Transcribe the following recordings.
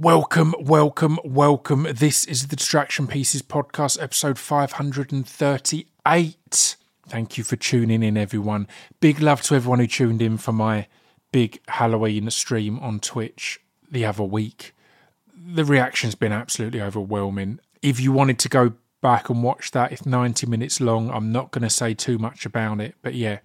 Welcome, welcome, welcome. This is the Distraction Pieces podcast, episode 538. Thank you for tuning in, everyone. Big love to everyone who tuned in for my big Halloween stream on Twitch the other week. The reaction's been absolutely overwhelming. If you wanted to go back and watch that, it's 90 minutes long. I'm not going to say too much about it, but yeah,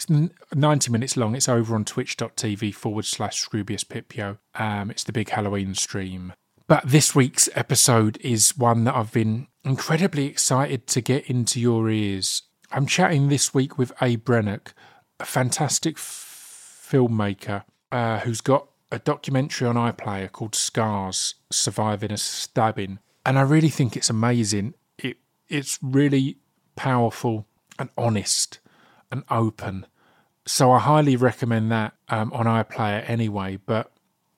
it's 90 minutes long. It's over on twitch.tv forward slash Scroobius Pipio. Um, it's the big Halloween stream. But this week's episode is one that I've been incredibly excited to get into your ears. I'm chatting this week with Aodh Breathnach, a fantastic f- filmmaker uh, who's got a documentary on iPlayer called Scars Surviving a Stabbing. And I really think it's amazing. It It's really powerful and honest and open. So I highly recommend that um, on iPlayer anyway. But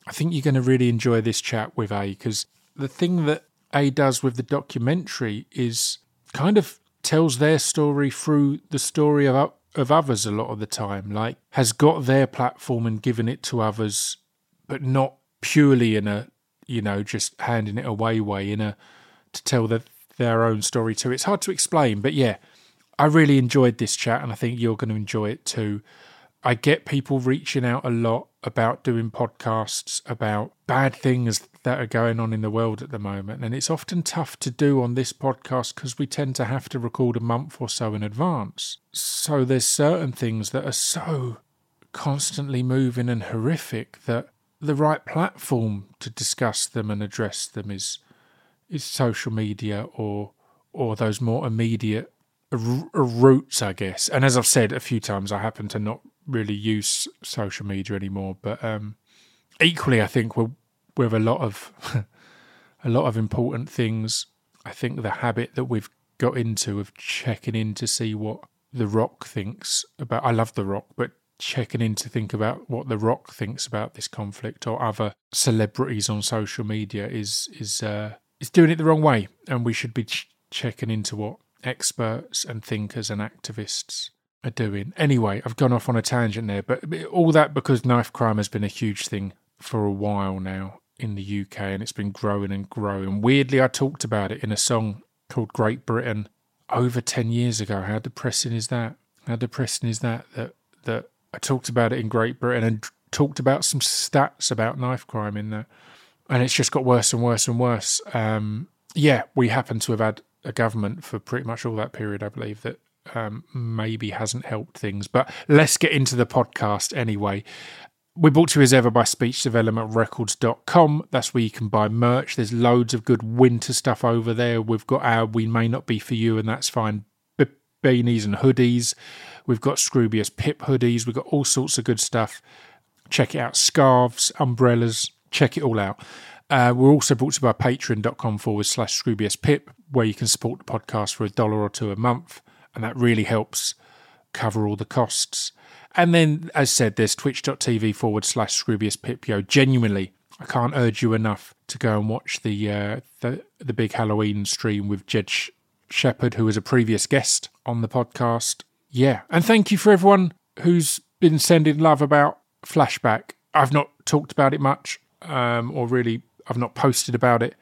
I think you're going to really enjoy this chat with Aodh because the thing that Aodh does with the documentary is kind of tells their story through the story of of others a lot of the time. Like has got their platform and given it to others, but not purely in a you know just handing it away way in a to tell the, their own story too. It's hard to explain, but yeah, I really enjoyed this chat, and I think you're going to enjoy it too. I get people reaching out a lot about doing podcasts about bad things that are going on in the world at the moment. And it's often tough to do on this podcast because we tend to have to record a month or so in advance. So there's certain things that are so constantly moving and horrific that the right platform to discuss them and address them is is social media or or those more immediate routes, I guess. And as I've said a few times, I happen to not really use social media anymore. But um, equally, I think we're with a lot of a lot of important things. I think the habit that we've got into of checking in to see what the Rock thinks about. I love the Rock, but checking in to think about what the Rock thinks about this conflict or other celebrities on social media is is uh, is doing it the wrong way, and we should be ch- checking into what experts and thinkers and activists are doing. Anyway, I've gone off on a tangent there, but all that because knife crime has been a huge thing for a while now in the UK and it's been growing and growing. Weirdly, I talked about it in a song called Great Britain over 10 years ago. How depressing is that? How depressing is that? That, that I talked about it in Great Britain and talked about some stats about knife crime in that. And it's just got worse and worse and worse. Um, yeah, we happen to have had a government for pretty much all that period, I believe, that um, maybe hasn't helped things. But let's get into the podcast anyway. We're brought to you as ever by speechdevelopmentrecords.com. That's where you can buy merch. There's loads of good winter stuff over there. We've got our We May Not Be For You, and that's fine. B- beanies and hoodies. We've got Scroobius Pip hoodies. We've got all sorts of good stuff. Check it out. Scarves, umbrellas. Check it all out. Uh, we're also brought to you by patreon.com forward slash Scroobius Pip, where you can support the podcast for a dollar or two a month. And that really helps cover all the costs. And then, as said, there's twitch.tv forward slash Scroobius Pipio. Genuinely, I can't urge you enough to go and watch the uh, the, the big Halloween stream with Jed Shepherd, who was a previous guest on the podcast. Yeah. And thank you for everyone who's been sending love about Flashback. I've not talked about it much um, or really I've not posted about it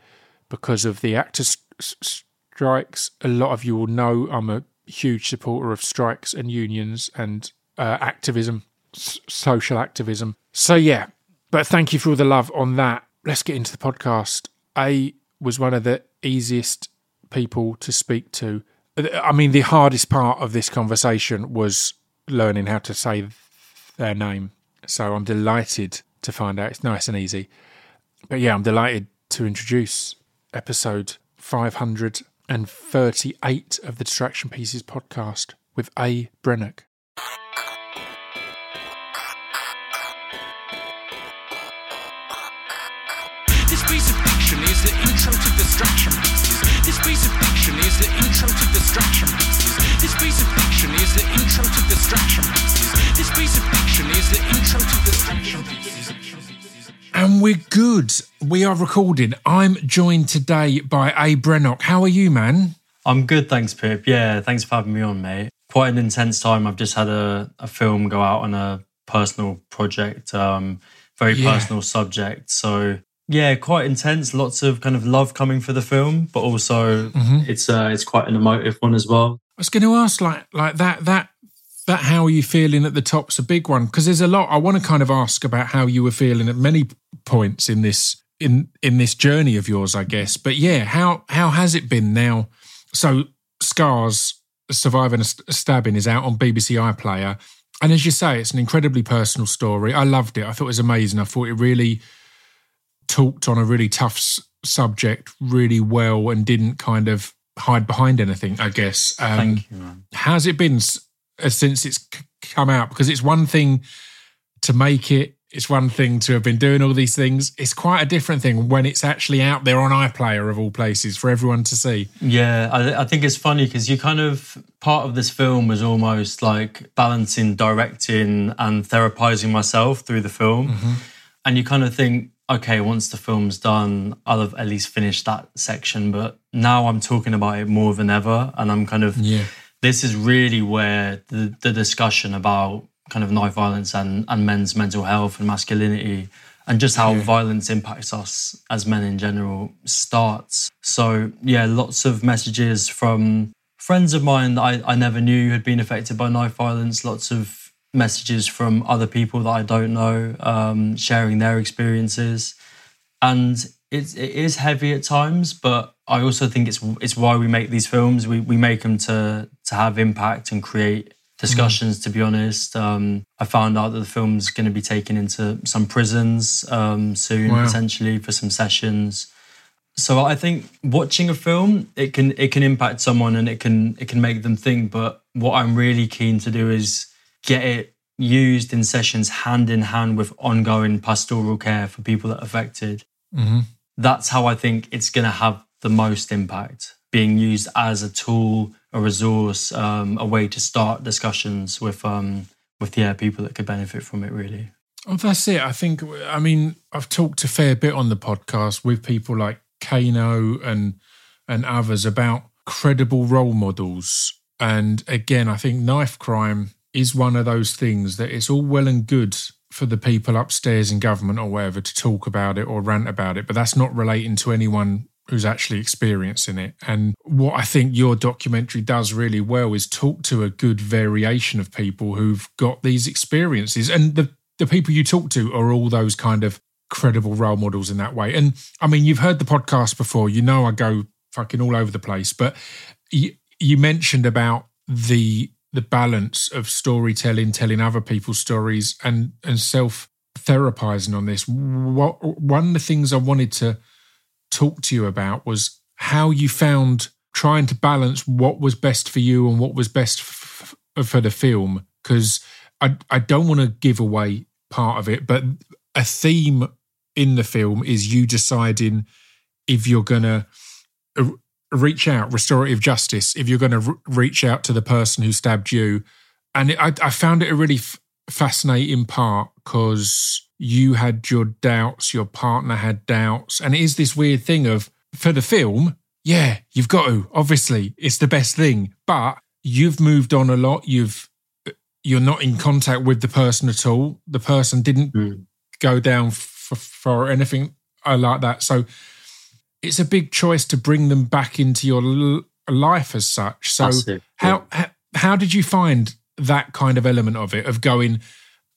because of the actors' strikes. A lot of you will know I'm a huge supporter of strikes and unions and uh, activism, s- social activism. So yeah, but thank you for all the love on that. Let's get into the podcast. Aodh was one of the easiest people to speak to. I mean, the hardest part of this conversation was learning how to say their name. So I'm delighted to find out. It's nice and easy. But yeah, I'm delighted to introduce episode 538 of the Distraction Pieces podcast with Aodh Breathnach. This piece of fiction is the intro to Distraction Pieces. This piece of fiction is the intro to Distraction Pieces. This piece of fiction is the intro to Distraction Pieces. This piece of fiction is the intro to Distraction Pieces. And we're good. We are recording. I'm joined today by Aodh Breathnach. How are you, man? I'm good, thanks, Pip. Yeah, thanks for having me on, mate. Quite an intense time. I've just had a, a film go out on a personal project, um, very Yeah. personal subject. So yeah, quite intense. Lots of kind of love coming for the film, but also it's uh, it's quite an emotive one as well. I was going to ask, like, like that, that, that. How are you feeling at the top's a big one because there's a lot. I want to kind of ask about how you were feeling at many points in this in in this journey of yours, I guess. But yeah, how how has it been now? So, Scars surviving a, stabbing is out on BBC iPlayer, and as you say, it's an incredibly personal story. I loved it. I thought it was amazing. I thought it really talked on a really tough s- subject really well and didn't kind of hide behind anything. I guess. Um, Thank you, man. How's it been since it's come out? Because it's one thing to make it. It's one thing to have been doing all these things. It's quite a different thing when it's actually out there on iPlayer of all places for everyone to see. Yeah, I, I think it's funny because you kind of part of this film was almost like balancing directing and therapizing myself through the film, mm-hmm. and you kind of think, okay, once the film's done, I'll have at least finished that section. But now I'm talking about it more than ever, and I'm kind of Yeah. This is really where the, the discussion about kind of knife violence and, and men's mental health and masculinity and just how violence impacts us as men in general starts. So, yeah, lots of messages from friends of mine that I, I never knew had been affected by knife violence, lots of messages from other people that I don't know, um, sharing their experiences and it's, it is heavy at times but i also think it's it's why we make these films we, we make them to to have impact and create discussions to be honest um, i found out that the film's going to be taken into some prisons um, soon Wow. potentially for some sessions so i think watching a film it can it can impact someone and it can it can make them think but what i'm really keen to do is get it used in sessions hand in hand with ongoing pastoral care for people that are affected Mm-hmm. That's how I think it's going to have the most impact. Being used as a tool, a resource, um, a way to start discussions with, um, with yeah, people that could benefit from it. Really. That's it. I think. I mean, I've talked a fair bit on the podcast with people like Kano and and others about credible role models. And again, I think knife crime is one of those things that it's all well and good for the people upstairs in government or wherever to talk about it or rant about it, but that's not relating to anyone who's actually experiencing it. And what I think your documentary does really well is talk to a good variation of people who've got these experiences. And the, the people you talk to are all those kind of credible role models in that way. And I mean, you've heard the podcast before, you know, I go fucking all over the place, but you, you mentioned about the the balance of storytelling, telling other people's stories, and and self therapizing on this. What one of the things I wanted to talk to you about was how you found trying to balance what was best for you and what was best f- for the film. Because I I don't want to give away part of it, but a theme in the film is you deciding if you're gonna uh, reach out restorative justice if you're going to re- reach out to the person who stabbed you. And it, I, I found it a really f- fascinating part because you had your doubts your partner had doubts. And it is this weird thing of for the film yeah you've got to obviously it's the best thing. But you've moved on a lot. You've you're not in contact with the person at all. The person didn't Mm. go down f- for anything uh, like that. So it's a big choice to bring them back into your l- life as such. So Massive, how, how how did you find that kind of element of it of going?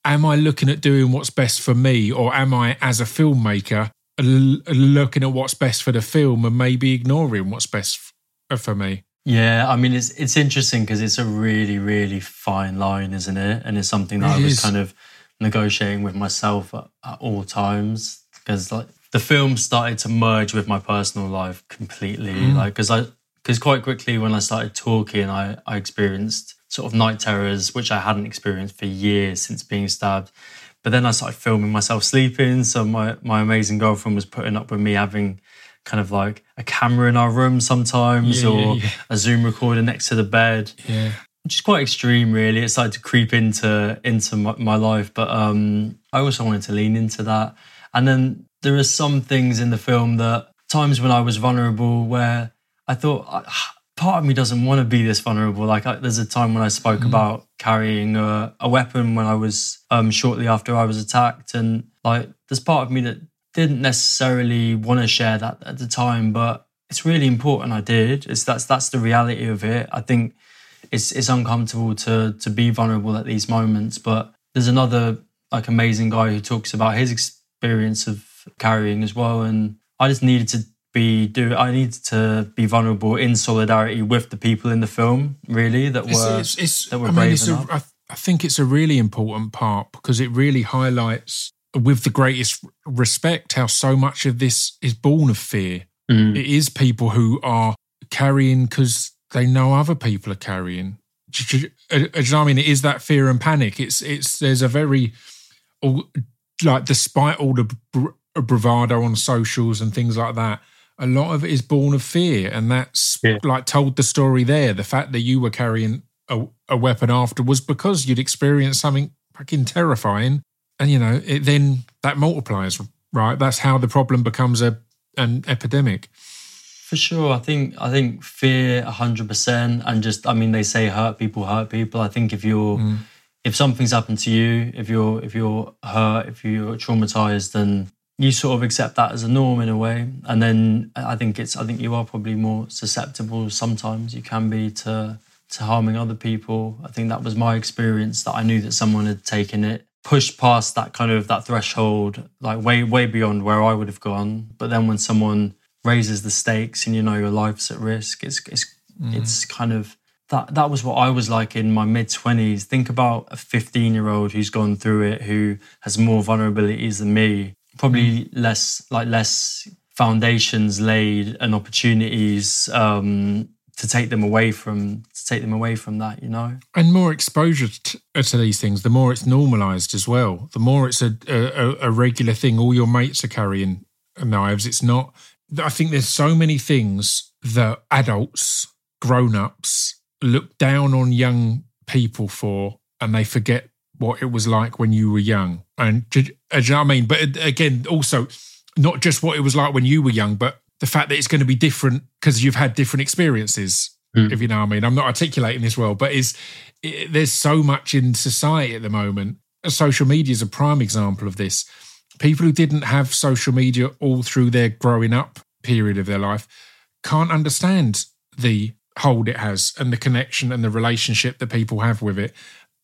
Am I looking at doing what's best for me, or am I, as a filmmaker, l- looking at what's best for the film and maybe ignoring what's best f- uh, for me? Yeah, I mean, it's it's interesting because it's a really, really fine line, isn't it? And it's something that It I was is. kind of negotiating with myself at, at all times because like the film started to merge with my personal life completely. Like, because I because quite quickly when I started talking, I I experienced sort of night terrors which I hadn't experienced for years since being stabbed. But then I started filming myself sleeping. So my my amazing girlfriend was putting up with me having kind of like a camera in our room sometimes Yeah, or yeah, yeah. a Zoom recorder next to the bed, Yeah, which is quite extreme, really. It started to creep into into my, my life, but um, I also wanted to lean into that. And then there are some things in the film that times when I was vulnerable where I thought "Ah, part of me doesn't want to be this vulnerable. Like I, there's a time when I spoke about carrying a, a weapon when I was um, shortly after I was attacked, and like there's part of me that didn't necessarily want to share that at the time, but it's really important I did. It's that's that's the reality of it. I think it's it's uncomfortable to to be vulnerable at these moments, but there's another like amazing guy who talks about his experience of carrying as well, and I just needed to be do I needed to be vulnerable in solidarity with the people in the film, really that were it's, it's, that were I brave mean, it's enough. I, I think it's a really important part because it really highlights, with the greatest respect, how so much of this is born of fear. Mm. It is people who are carrying because they know other people are carrying. Do you, know what I mean? It is that fear and panic. It's it's there's a very like despite all the br- uh, bravado on socials and things like that, a lot of it is born of fear, and that's Yeah. like told the story there. The fact that you were carrying a, a weapon after was because you'd experienced something fucking terrifying, and you know it then that multiplies. Right, that's how the problem becomes a an epidemic. For sure, I think I think fear hundred percent, and just I mean they say hurt people hurt people. I think if you're mm. If something's happened to you, if you're if you're hurt, if you're traumatized, then you sort of accept that as a norm in a way. And then I think it's I think you are probably more susceptible. Sometimes you can be to to harming other people. I think that was my experience. That I knew that someone had taken it pushed past that kind of that threshold like way way beyond where I would have gone but then when someone raises the stakes and you know your life's at risk it's it's mm-hmm. it's kind of that that was what I was like in my mid 20s think about a 15 year old who's gone through it who has more vulnerabilities than me probably mm. less like less foundations laid and opportunities um to take them away from to take them away from that you know and more exposure to, uh, to these things, the more it's normalized as well. The more it's a, a a regular thing. All your mates are carrying uh, knives. It's not. I think there's so many things that adults, grown ups, look down on young people for, and they forget what it was like when you were young. And do, you- do you know what I mean? But uh, again, also not just what it was like when you were young, but the fact that it's going to be different because you've had different experiences. Mm. If you know what I mean, I'm not articulating this well, but is it, there's so much in society at the moment. Uh, social media is a prime example of this. People who didn't have social media all through their growing up period of their life can't understand the hold it has and the connection and the relationship that people have with it.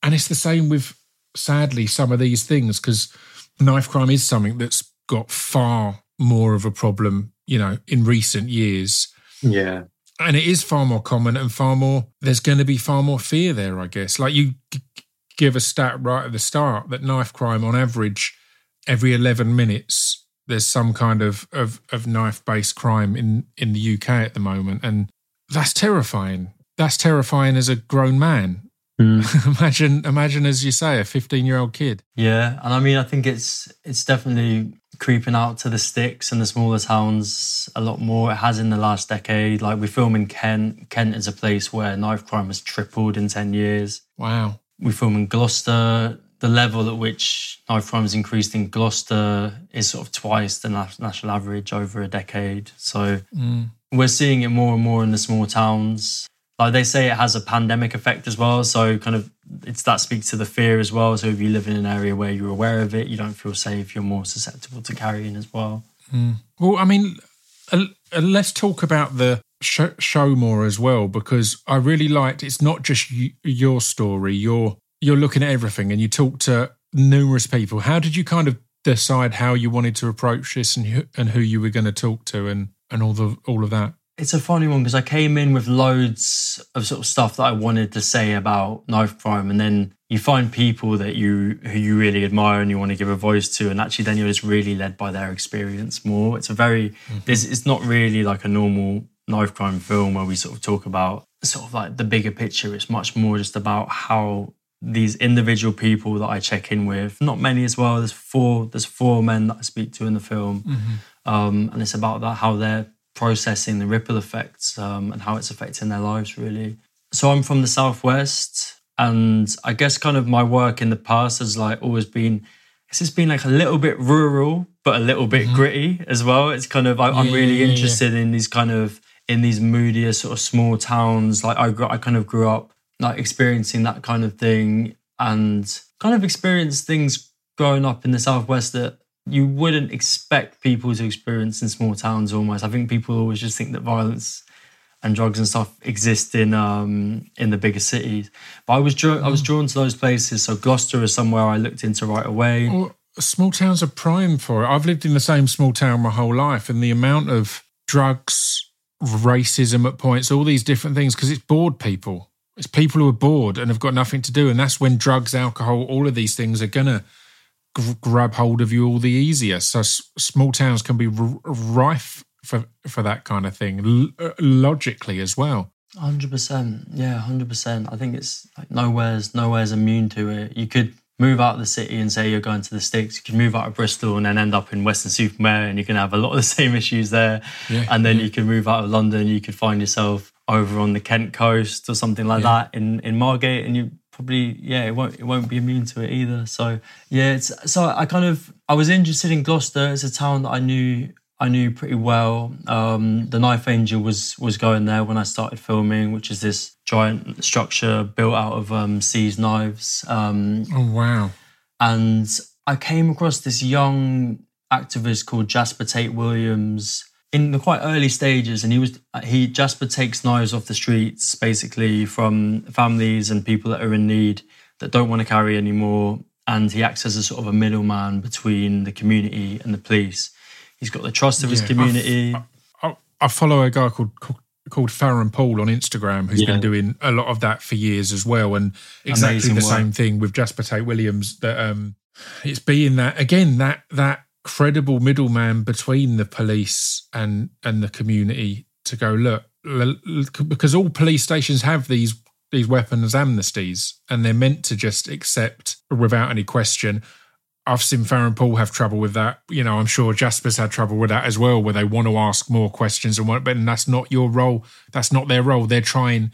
And it's the same with, sadly, some of these things because knife crime is something that's got far more of a problem, you know, in recent years Yeah. and it is far more common and far more there's going to be far more fear there i guess like you give a stat right at the start that knife crime on average every 11 minutes there's some kind of of, of knife based crime in in the uk at the moment and that's terrifying that's terrifying as a grown man Mm. imagine imagine as you say a 15 year old kid Yeah, and I mean, I think it's it's definitely creeping out to the sticks and the smaller towns a lot more. It has in the last decade. Like we film in Kent. Kent is a place where knife crime has tripled in ten years. wow We film in Gloucester. The level at which knife crime has increased in Gloucester is sort of twice the national average over a decade. So we're seeing it more and more in the small towns. Like they say, it has a pandemic effect as well. So kind of it's that speaks to the fear as well. So if you live in an area where you're aware of it, you don't feel safe. You're more susceptible to carrying as well. Well, I mean, uh, uh, let's talk about the sh- show more as well because I really liked. It's not just y- your story. You're you're looking at everything, and you talk to numerous people. How did you kind of decide how you wanted to approach this and who, and who you were going to talk to and and all the all of that? It's a funny one because I came in with loads of sort of stuff that I wanted to say about knife crime, and then you find people that you who you really admire and you want to give a voice to, and actually then you're just really led by their experience more. It's a very mm-hmm. this it's not really like a normal knife crime film where we sort of talk about sort of like the bigger picture. It's much more just about how these individual people that I check in with, not many as well. There's four. There's four men that I speak to in the film, um, and it's about that how they're processing the ripple effects um, and how it's affecting their lives really. So I'm from the southwest, and I guess kind of my work in the past has like always been. It's just been like a little bit rural, but a little bit gritty as well. It's kind of I, I'm Yeah, really yeah, yeah. interested in these kind of in these moodier sort of small towns. Like I grew, I kind of grew up like experiencing that kind of thing and kind of experience things growing up in the southwest that you wouldn't expect people to experience in small towns almost. I think people always just think that violence and drugs and stuff exist in um, in the bigger cities. But I was drawn I was drawn to those places. So Gloucester is somewhere I looked into right away. Well, small towns are prime for it. I've lived in the same small town my whole life, and the amount of drugs, racism at points, all these different things, because it's bored people. It's people who are bored and have got nothing to do, and that's when drugs, alcohol, all of these things are gonna g- grab hold of you all the easier. So s- small towns can be r- rife for for that kind of thing, l- uh, logically as well. Hundred percent, yeah, hundred percent. I think it's like nowhere's nowhere's immune to it. You could move out of the city and say you're going to the sticks. You could move out of Bristol and then end up in Weston-super-Mare, and you can have a lot of the same issues there. Yeah, and then yeah. you can move out of London. You could find yourself over on the Kent coast or something like Yeah. that in in Margate, and you probably yeah it won't it won't be immune to it either. So yeah, it's so I kind of I was interested in Gloucester. It's a town that I knew. I knew pretty well. Um, the Knife Angel was was going there when I started filming, which is this giant structure built out of um, seized knives. Um, Oh wow! and I came across this young activist called Jasper Taitt-Williams in the quite early stages, and he was he Jasper takes knives off the streets basically from families and people that are in need that don't want to carry anymore, and he acts as a sort of a middleman between the community and the police. He's got the trust of his Yeah, community. I, I follow a guy called called Faron Paul on Instagram who's Yeah. been doing a lot of that for years as well, and exactly Amazing the work. same thing with Jasper Taitt-Williams. That um, it's being that again that that credible middleman between the police and and the community to go look because all police stations have these these weapons amnesties and they're meant to just accept without any question I've seen Faron Paul have trouble with that. You know, I'm sure Jasper's had trouble with that as well, where they want to ask more questions and what, but and that's not your role. That's not their role. They're trying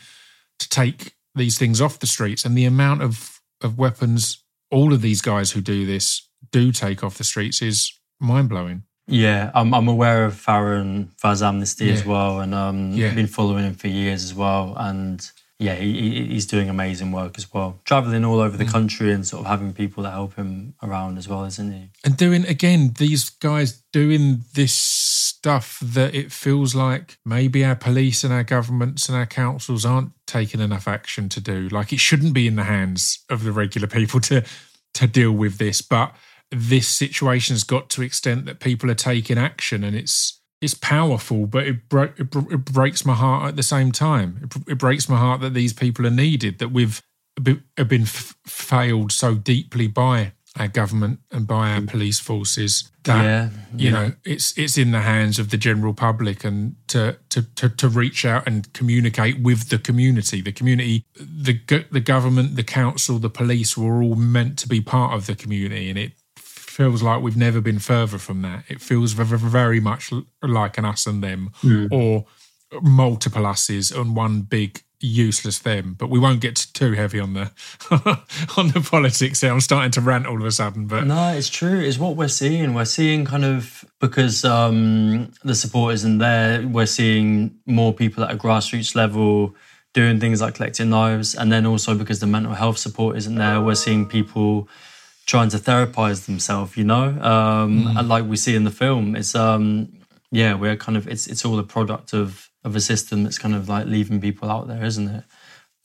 to take these things off the streets, and the amount of of weapons all of these guys who do this do take off the streets is mind blowing. Yeah, I'm, I'm aware of Faron Faz Amnesty as well, and um, Yeah. been following him for years as well. And yeah, he, he- he's doing amazing work as well, traveling all over the Mm. country and sort of having people that help him around as well, isn't he? And doing again, these guys doing this stuff that it feels like maybe our police and our governments and our councils aren't taking enough action to do. Like it shouldn't be in the hands of the regular people to to deal with this, but this situation's got to extent that people are taking action, and it's it's powerful, but it, bro- it, br- it breaks my heart at the same time. It, it breaks my heart that these people are needed, that we've be- have been f- failed so deeply by our government and by our police forces that Yeah, you know it's it's in the hands of the general public and to to to, to reach out and communicate with the community the community the the government the council the police were all meant to be part of the community and it feels like we've never been further from that it feels very much like an us and them or multiple us's and one big useless them but we won't get too heavy on the on the politics here i'm starting to rant all of a sudden but No, it's true. It's what we're seeing. We're seeing kind of because um, the support isn't there. We're seeing more people at a grassroots level doing things like collecting knives, and then also because the mental health support isn't there, we're seeing people trying to therapize themselves. You know, um, and like we see in the film, it's um, yeah, we're kind of it's it's all a product of of a system that's kind of like leaving people out there, isn't it?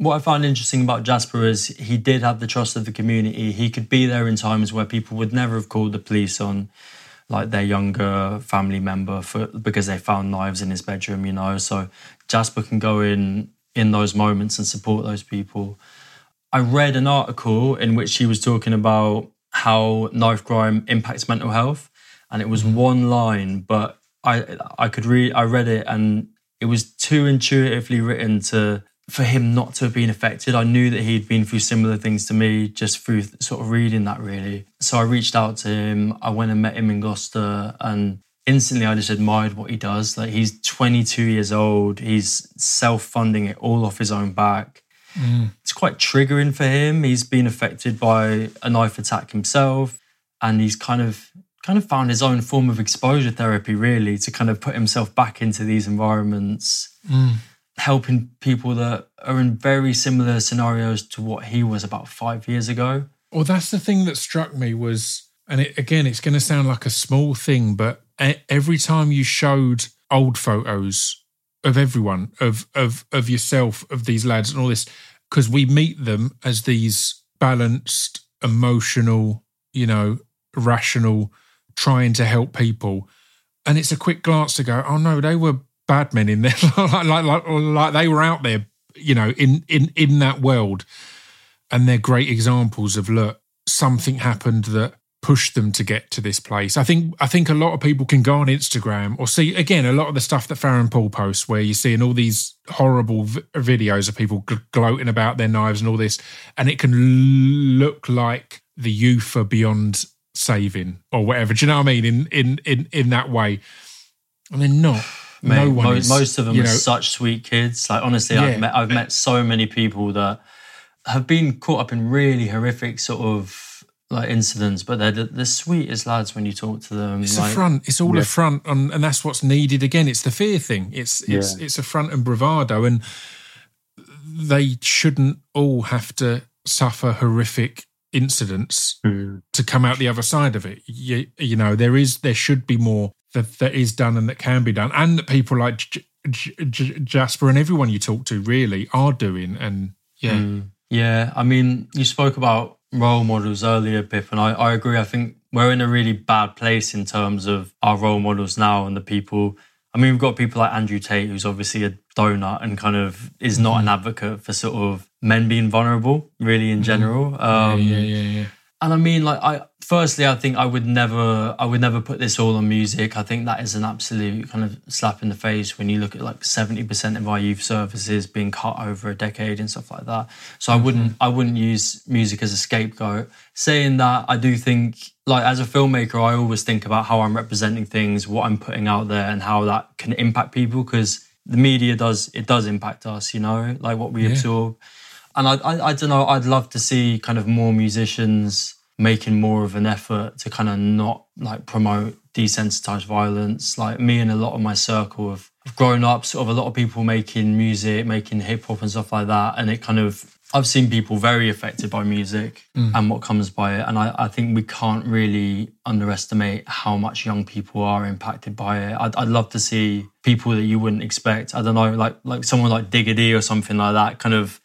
what I found interesting about Jasper is he did have the trust of the community. He could be there in times where people would never have called the police on like their younger family member for because they found knives in his bedroom, you know. So Jasper can go in in those moments and support those people. I read an article in which he was talking about how knife crime impacts mental health, and it was one line, but I I could read I read it and it was too intuitively written to for him not to have been affected. I knew that he'd been through similar things to me just through sort of reading that really. So I reached out to him. I went and met him in Gloucester and instantly I just admired what he does. Like he's 22 years old. He's self-funding it all off his own back. Mm. It's quite triggering for him. He's been affected by a knife attack himself and he's kind of kind of found his own form of exposure therapy really to kind of put himself back into these environments mm. helping people that are in very similar scenarios to what he was about five years ago. Well, that's the thing that struck me was And it, again, it's going to sound like a small thing, but every time you showed old photos of everyone, of of of yourself, of these lads, and all this, because we meet them as these balanced, emotional, you know, rational, trying to help people, and it's a quick glance to go, oh no, they were bad men in there, like, like like like they were out there, you know, in in in that world, and they're great examples of look, something happened that pushed them to get to this place. I think I think a lot of people can go on Instagram or see again a lot of the stuff that Faron Paul posts, where you're seeing all these horrible v- videos of people g- gloating about their knives and all this, and it can look like the youth are beyond saving or whatever. Do you know what I mean? In in in in that way, and they're not. Mate, no one mo- is, most of them are know, such sweet kids. Like honestly, Yeah. I've met I've met so many people that have been caught up in really horrific sort of like incidents, but they're the, the sweetest lads when you talk to them. It's like, a front. It's all a front, and, and that's what's needed. Again, it's the fear thing. It's it's Yeah. it's a front and bravado, and they shouldn't all have to suffer horrific incidents Mm. to come out the other side of it. You, you know, there is there should be more that that is done and that can be done, and that people like J- J- J- Jasper and everyone you talk to really are doing. And yeah, Mm. Yeah, I mean, you spoke about role models earlier, Pip, and I, I agree. I think we're in a really bad place in terms of our role models now and the people. I mean, we've got people like Andrew Tate, who's obviously a donut and kind of is not an advocate for sort of men being vulnerable, really in general. Um, yeah, yeah, yeah. And I mean, like, I firstly, I think I would never, I would never put this all on music. I think that is an absolute kind of slap in the face when you look at like seventy percent of our youth services being cut over a decade and stuff like that. So I wouldn't, mm-hmm. I wouldn't use music as a scapegoat. Saying that, I do think, like, as a filmmaker, I always think about how I'm representing things, what I'm putting out there, and how that can impact people because the media does, it does impact us. You know, like what we Yeah. absorb. And I, I, I don't know. I'd love to see kind of more musicians making more of an effort to kind of not like promote desensitized violence. Like me and a lot of my circle have, have grown up, sort of a lot of people making music, making hip hop and stuff like that. And it kind of, I've seen people very affected by music mm. and what comes by it. And I, I think we can't really underestimate how much young people are impacted by it. I'd, I'd love to see people that you wouldn't expect. I don't know, like like someone like Digga D or something like that, kind of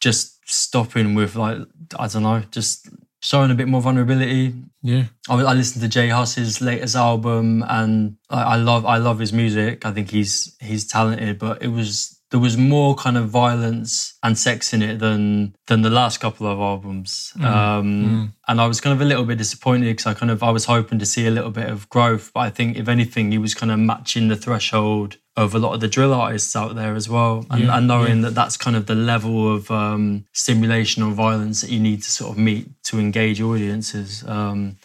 just stopping with like I don't know, just showing a bit more vulnerability. yeah. I, I listened to J Hus's latest album, and I, I love I love his music. I think he's he's talented, but it was there was more kind of violence and sex in it than than the last couple of albums. Um, And I was kind of a little bit disappointed because I kind of I was hoping to see a little bit of growth, but I think if anything, he was kind of matching the threshold of a lot of the drill artists out there as well, and, Yeah, and knowing that that's kind of the level of um, stimulation or violence that you need to sort of meet to engage audiences. Um,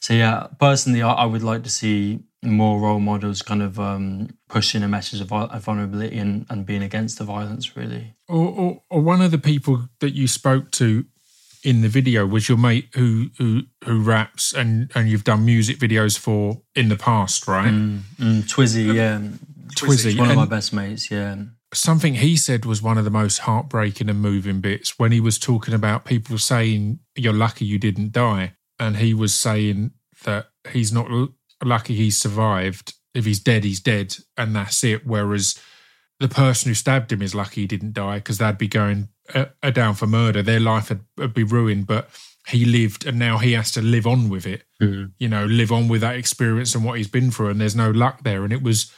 so yeah, personally, I, I would like to see more role models kind of um, pushing a message of, of vulnerability and, and being against the violence. Really, or, or, or one of the people that you spoke to in the video was your mate who who who raps and and you've done music videos for in the past, right? mm, Twizzy, yeah, Twizzy, one of my best mates. Yeah, something he said was one of the most heartbreaking and moving bits when he was talking about people saying you're lucky you didn't die, and he was saying that he's not l- lucky he survived. If he's dead, he's dead, and that's it. Whereas the person who stabbed him is lucky he didn't die because they'd be going uh, uh, down for murder. Their life would, would be ruined, but he lived, and now he has to live on with it. You know, live on with that experience and what he's been through, and there's no luck there. And it was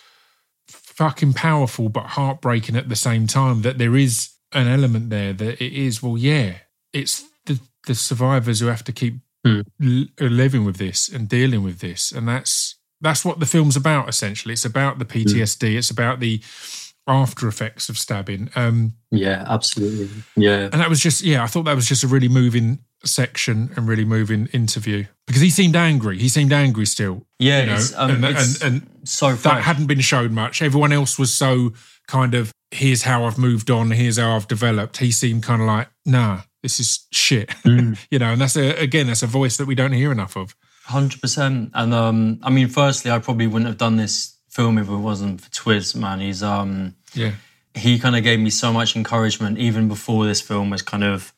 fucking powerful, but heartbreaking at the same time. That there is an element there that it is. Well, yeah, it's the the survivors who have to keep Hmm. l- living with this and dealing with this, and that's that's what the film's about. Essentially, it's about the PTSD. It's about the after effects of stabbing. Um, yeah, absolutely. Yeah, and that was just yeah, I thought that was just a really moving section and really moving interview because he seemed angry. He seemed angry still. yeah. you know, um, and, and, and so that hadn't been shown much. Everyone else was so kind of, here's how I've moved on, here's how I've developed. He seemed kind of like, nah, this is shit. Mm. you know, and that's a, again, that's a voice that we don't hear enough of. Hundred percent. And um, I mean, firstly, I probably wouldn't have done this film if it wasn't for Twiz. Man, he's um, Yeah. he kind of gave me so much encouragement even before this film was kind of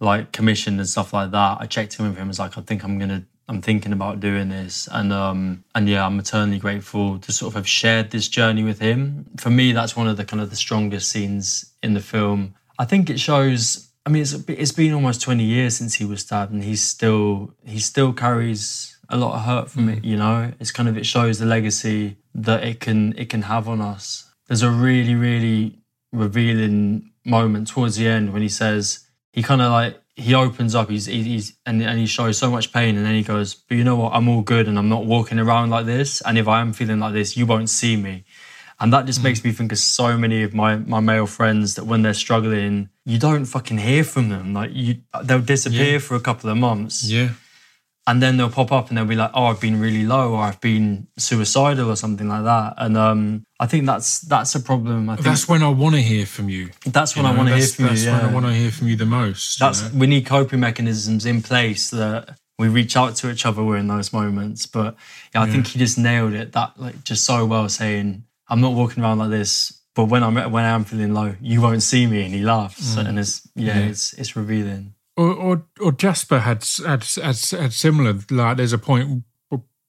like commissioned and stuff like that. I checked in with him. I was like, I think I'm gonna I'm thinking about doing this, and um, and yeah, I'm eternally grateful to sort of have shared this journey with him. For me, that's one of the kind of the strongest scenes in the film. I think it shows. I mean, it's it's been almost 20 years since he was stabbed, and he's still he still carries a lot of hurt from it. You know, it's kind of it shows the legacy that it can it can have on us. There's a really really revealing moment towards the end when he says he kind of like he opens up he's he's and, and he shows so much pain and then he goes but you know what? I'm all good and i'm not walking around like this and if i am feeling like this you won't see me. And that just hmm. makes me think of so many of my my male friends that when they're struggling you don't fucking hear from them. Like you they'll disappear Yeah. for a couple of months. Yeah. And then they'll pop up and they'll be like, "Oh, I've been really low, or I've been suicidal, or something like that." And um, I think that's that's a problem. I think That's when I want to hear from you. that's You when I want to hear that's- from you. That's Yeah. when I want to hear from you the most. you that's know? we need coping mechanisms in place that we reach out to each other in those moments. But yeah, I think he just nailed it that like just so well, saying, "I'm not walking around like this." But when I'm when I'm feeling low, you won't see me, and he laughs, and it's yeah, Yeah. it's it's revealing. Or, or or Jasper had had, had had similar. Like, there's a point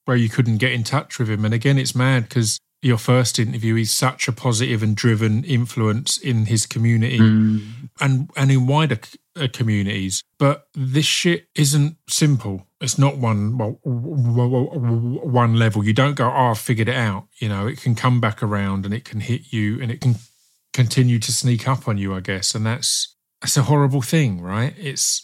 where you couldn't get in touch with him, and again, it's mad because your first interview, he's such a positive and driven influence in his community and and in wider uh, communities. But this shit isn't simple. It's not one well, one level. You don't go, oh, I've figured it out. You know, it can come back around and it can hit you, and it can continue to sneak up on you. I guess, and that's that's a horrible thing, right? It's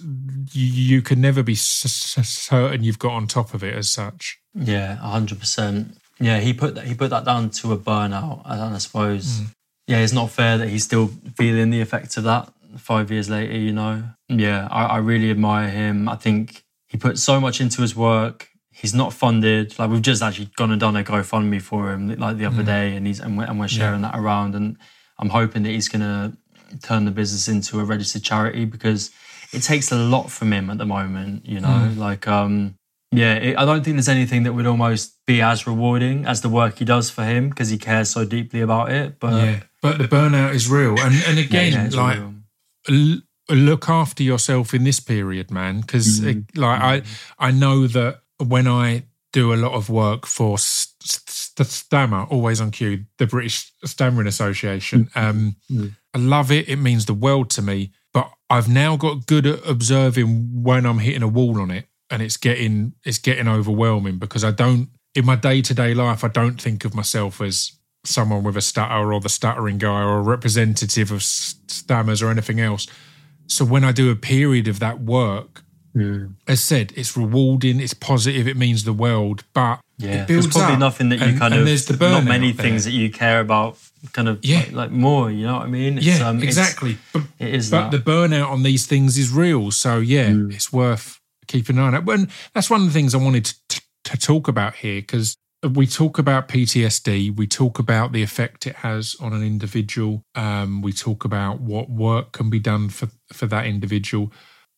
you, you can never be certain you've got on top of it as such. Yeah, hundred percent. Yeah, he put that he put that down to a burnout, and I suppose hmm. yeah, it's not fair that he's still feeling the effects of that five years later. You know, yeah, I, I really admire him. I think he put so much into his work. He's not funded. Like we've just actually gone and done a GoFundMe for him like the other hmm. day, and he's and we're, and we're sharing that around. And I'm hoping that he's gonna turn the business into a registered charity because it takes a lot from him at the moment. You know, like um yeah, it, I don't think there's anything that would almost be as rewarding as the work he does for him because he cares so deeply about it. But Yeah, but the burnout is real, and and again, yeah, it's like look after yourself in this period, man. Because Mm-hmm. like I, I know that when I do a lot of work for S- S- S- STAMMA, always on cue, the British Stammering Association. Um, I love it. It means the world to me. But I've now got good at observing when I'm hitting a wall on it, and it's getting it's getting overwhelming because I don't in my day to day life I don't think of myself as someone with a stutter or the stuttering guy or a representative of stammers or anything else. So when I do a period of that work, as said, it's rewarding, it's positive, it means the world, but yeah, it there's probably up. nothing that you And- kind and of there's the not many things that you care about kind of Yeah. like, like more. You know what I mean? It's, Yeah, um, exactly. But, it is but that. the burnout on these things is real. So yeah, Mm. it's worth keeping an eye on. And that's one of the things I wanted to, to, to talk about here because we talk about PTSD, we talk about the effect it has on an individual. Um, we talk about what work can be done for for that individual.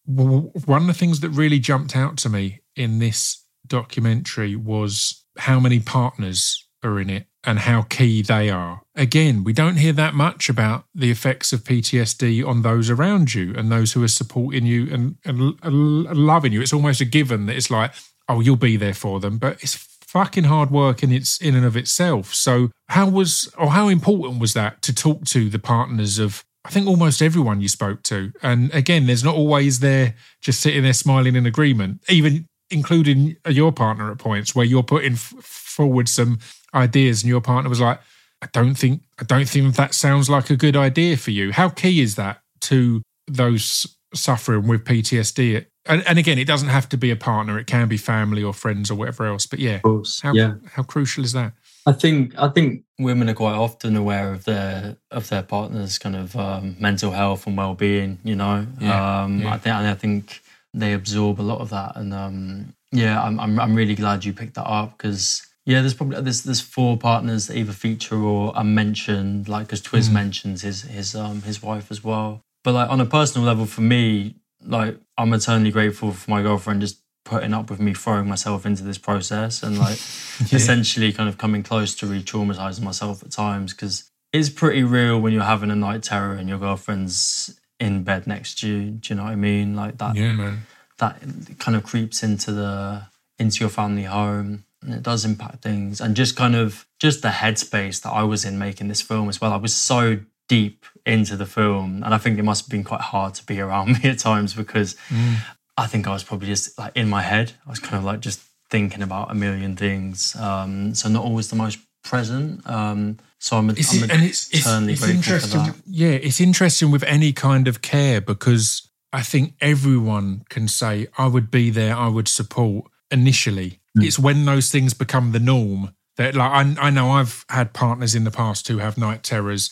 One of the things that really jumped out to me in this documentary was how many partners are in it and how key they are. Again, we don't hear that much about the effects of PTSD on those around you and those who are supporting you and, and, l- loving you. It's almost a given that it's like, oh, you'll be there for them, but it's fucking hard work in its in and of itself. So, how was or how important was that to talk to the partners of? I think almost everyone you spoke to, and again, there's not always there just sitting there smiling in agreement, even including your partner at points where you're putting f- forward some ideas, and your partner was like, "I don't think, I don't think that sounds like a good idea for you." How key is that to those suffering with PTSD? And, and again, it doesn't have to be a partner; it can be family or friends or whatever else. But yeah, how yeah. how crucial is that? I think I think women are quite often aware of their of their partner's kind of um, mental health and well being. You know, Yeah, um, yeah. I think I think they absorb a lot of that. And um, yeah, I'm, I'm I'm really glad you picked that up because yeah, there's probably there's there's four partners that either feature or are mentioned. Like because Twiz Mm. mentions his his um his wife as well. But like on a personal level, for me, like I'm eternally grateful for my girlfriend just putting up with me throwing myself into this process and like essentially kind of coming close to re-traumatizing myself at times because it's pretty real when you're having a night terror and your girlfriend's in bed next to you. Do you know what I mean? Like that Yeah, man. that kind of creeps into the into your family home and it does impact things and just kind of just the headspace that I was in making this film as well. I was so deep into the film and I think it must have been quite hard to be around me at times because Mm. I think I was probably just like in my head. I was kind of like just thinking about a million things. Um, so not always the most present. Um, so I'm, It's, I'm and it's, it's, it's interesting. Yeah, it's interesting with any kind of care because I think everyone can say, I would be there, I would support initially. Hmm. It's when those things become the norm that, like, I, I know I've had partners in the past who have night terrors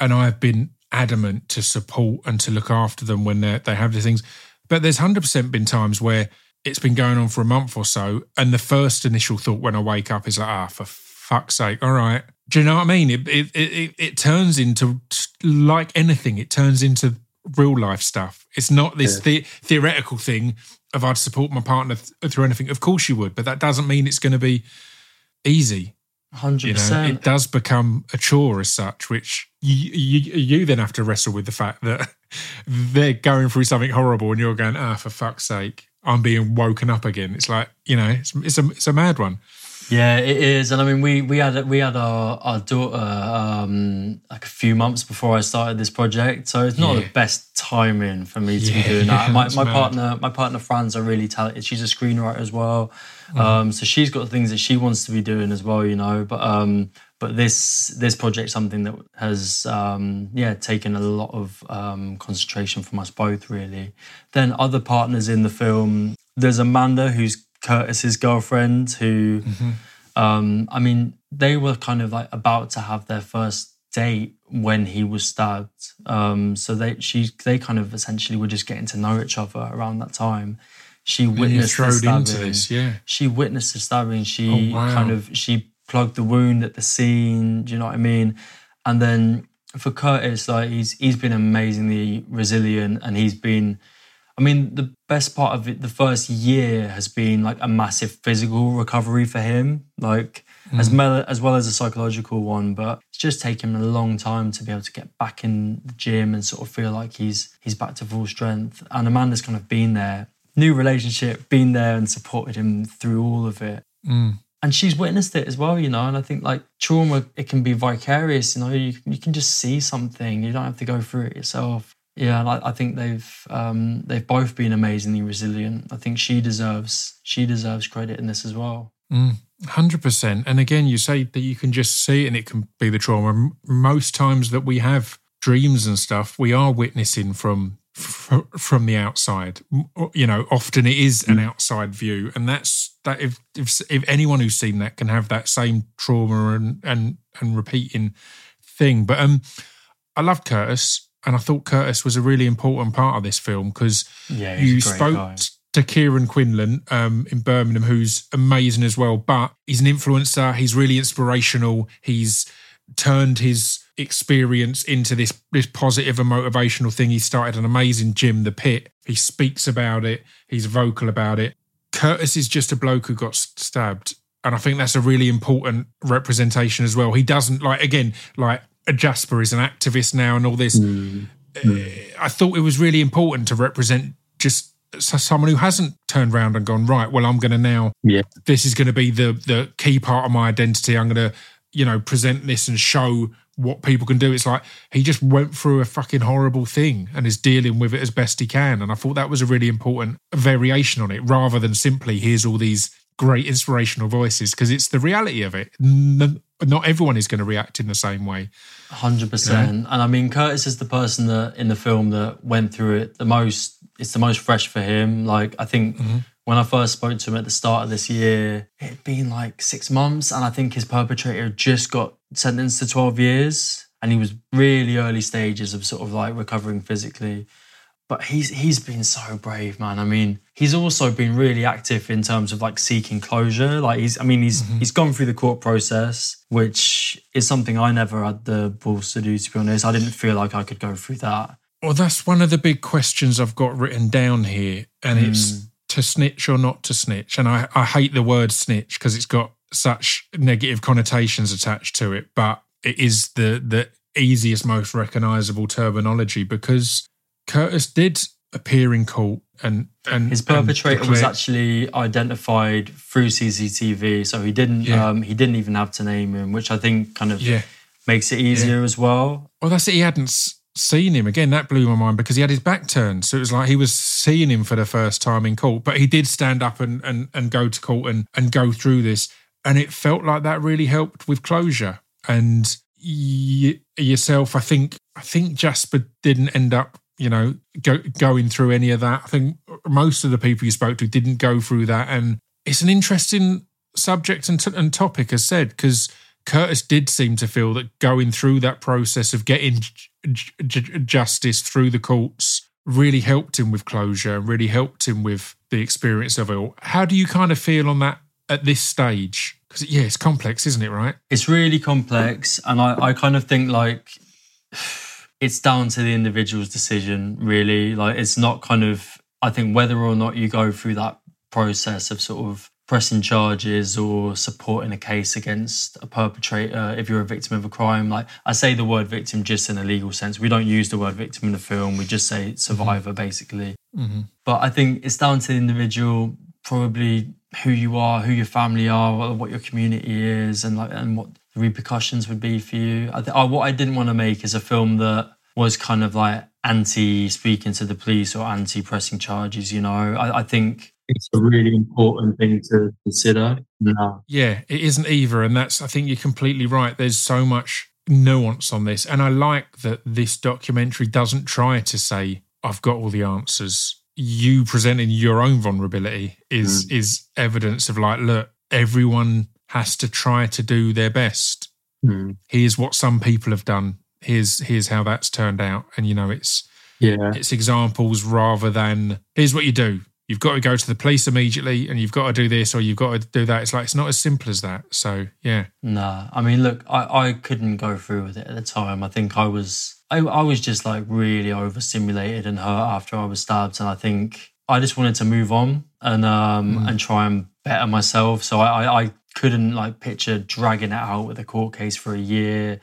and I've been adamant to support and to look after them when they they have these things. But there's 100% been times where it's been going on for a month or so. And the first initial thought when I wake up is like, ah, for fuck's sake, all right. Do you know what I mean? It it it, it, turns into like anything. It turns into real life stuff. It's not this the, theoretical thing of I'd support my partner th- through anything. Of course you would, but that doesn't mean it's going to be easy. Hundred You know, it does become a chore as such, which you, you you then have to wrestle with the fact that they're going through something horrible, and you're going, ah, for fuck's sake, I'm being woken up again. It's like you know, it's it's a it's a mad one. Yeah, it is, and I mean, we we had we had our our daughter um, like a few months before I started this project, so it's not Yeah. the best timing for me to Yeah, be doing that. My my partner my partner Fran's are really talented. She's a screenwriter as well, Mm. um, so she's got things that she wants to be doing as well, you know. But um, but this this project's something that has um, yeah taken a lot of um, concentration from us both, really. Then other partners in the film, there's Amanda who's Curtis's girlfriend who um, I mean, they were kind of like about to have their first date when he was stabbed. Um, so they she they kind of essentially were just getting to know each other around that time. She witnessed the stabbing. into this, yeah. She witnessed the stabbing. She Oh, wow. kind of she plugged the wound at the scene. Do you know what I mean? And then for Curtis, like he's he's been amazingly resilient, and he's been. I mean, the best part of it, the first year has been like a massive physical recovery for him, like hmm. as, well, as well as a psychological one. But it's just taken him a long time to be able to get back in the gym and sort of feel like he's he's back to full strength. And Amanda's kind of been there, new relationship, been there and supported him through all of it. Hmm. And she's witnessed it as well, you know. And I think like trauma, it can be vicarious, you know. You you can just see something. You don't have to go through it yourself. Yeah, like, I, think they've um, they've both been amazingly resilient. I think she deserves she deserves credit in this as well. Hundred percent. And again, you say that you can just see it, and it can be the trauma. Most times that we have dreams and stuff, we are witnessing from f- from the outside. You know, often it is an outside view, and that's that. If if if anyone who's seen that can have that same trauma and and and repeating thing, but um, I love Curtis, and I thought Curtis was a really important part of this film because Yeah, you spoke guy. to Kieran Quinlan um, in Birmingham, who's amazing as well. But he's an influencer. He's really inspirational. He's turned his experience into this this positive and motivational thing. He started an amazing gym, The Pit. He speaks about it. He's vocal about it. Curtis is just a bloke who got stabbed, and I think that's a really important representation as well. He doesn't like again like a Jasper is an activist now and all this. Hmm. Eh, I thought it was really important to represent just someone who hasn't turned around and gone right. Well, I'm going to now. Yeah. This is going to be the the key part of my identity. I'm going to, you know, present this and show what people can do. It's like he just went through a fucking horrible thing and is dealing with it as best he can. And I thought that was a really important variation on it, rather than simply here's all these great inspirational voices because it's the reality of it. Not everyone is going to react in the same way. Hundred percent. And I mean, Curtis is the person that in the film that went through it the most. It's the most fresh for him. Like I think mm-hmm. When I first spoke to him at the start of this year, it had been like six months, and I think his perpetrator had just got sentenced to twelve years, and he was really early stages of sort of like recovering physically. But he's he's been so brave, man. I mean, he's also been really active in terms of like seeking closure. Like he's, I mean, he's he's gone through the court process, which is something I never had the balls to do. To be honest, I didn't feel like I could go through that. Well, that's one of the big questions I've got written down here, and Hmm. it's to snitch or not to snitch. And I, I hate the word snitch because it's got such negative connotations attached to it, but it is the the easiest, most recognizable terminology because Curtis did appear in court and and His and perpetrator was actually identified through CCTV, so he didn't Yeah. um, he didn't even have to name him, which I think kind of yeah. makes it easier as well. Well, that's it. He hadn't seen him again. That blew my mind because he had his back turned, so it was like he was seeing him for the first time in court. But he did stand up and and and go to court and and go through this, and it felt like that really helped with closure. And y- yourself, I think, I think Jasper didn't end up. You know, go, going through any of that. I think most of the people you spoke to didn't go through that, and it's an interesting subject and, t- and topic, as said, because Curtis did seem to feel that going through that process of getting j- j- justice through the courts really helped him with closure, and really helped him with the experience of it all. How do you kind of feel on that at this stage? Because, yeah, it's complex, isn't it, right? It's really complex, and I, I kind of think like it's down to the individual's decision, really. Like it's not kind of I think whether or not you go through that process of sort of pressing charges or supporting a case against a perpetrator if you're a victim of a crime. Like I say the word victim just in a legal sense. We don't use the word victim in the film. We just say survivor mm-hmm. basically. Mm-hmm. But I think it's down to the individual, probably who you are, who your family are, what, what your community is, and like and what the repercussions would be for you. I, th- I what I didn't want to make is a film that was kind of like anti speaking to the police or anti pressing charges. You know, I, I think it's a really important thing to consider. No. Yeah, it isn't either. And that's, I think you're completely right. There's so much nuance on this. And I like that this documentary doesn't try to say, I've got all the answers. You presenting your own vulnerability is mm. is evidence of like, look, everyone has to try to do their best. Mm. Here's what some people have done. Here's here's how that's turned out. And you know, it's Yeah. it's examples rather than here's what you do. You've got to go to the police immediately and you've got to do this or you've got to do that. It's like it's not as simple as that. So yeah. Nah, I mean, look, I, I couldn't go through with it at the time. I think I was, I, I was just like really overstimulated and hurt after I was stabbed, and I think I just wanted to move on and um and try and better myself. So I, I, I couldn't like picture dragging it out with a court case for a year.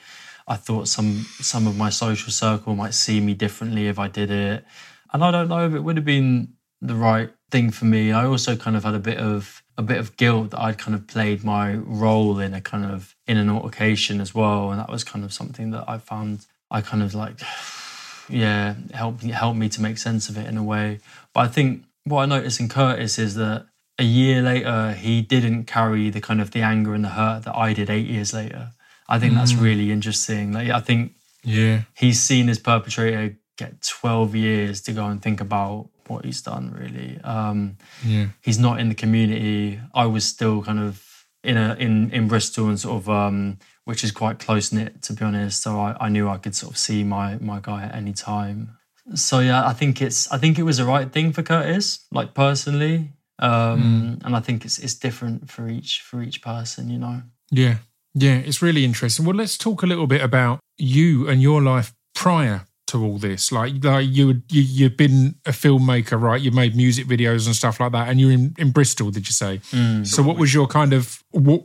I thought some some of my social circle might see me differently if I did it, and I don't know if it would have been the right thing for me. I also kind of had a bit of a bit of guilt that I'd kind of played my role in a kind of in an altercation as well, and that was kind of something that I found I kind of like, yeah, helped helped me to make sense of it in a way. But I think what I noticed in Curtis is that a year later he didn't carry the kind of the anger and the hurt that I did eight years later. I think that's mm. really interesting. Like I think Yeah. he's seen his perpetrator get 12 years to go and think about what he's done really um Yeah. he's not in the community i was still kind of in a in in bristol and sort of um which is quite close knit to be honest so I, I knew i could sort of see my my guy at any time so yeah i think it's i think it was the right thing for curtis like personally um and i think it's it's different for each for each person you know Yeah. Yeah. It's really interesting. Well, let's talk a little bit about you and your life prior to all this. Like, like you, you you've been a filmmaker, right? You made music videos and stuff like that, and you're in, in Bristol, did you say? So, what was your kind of what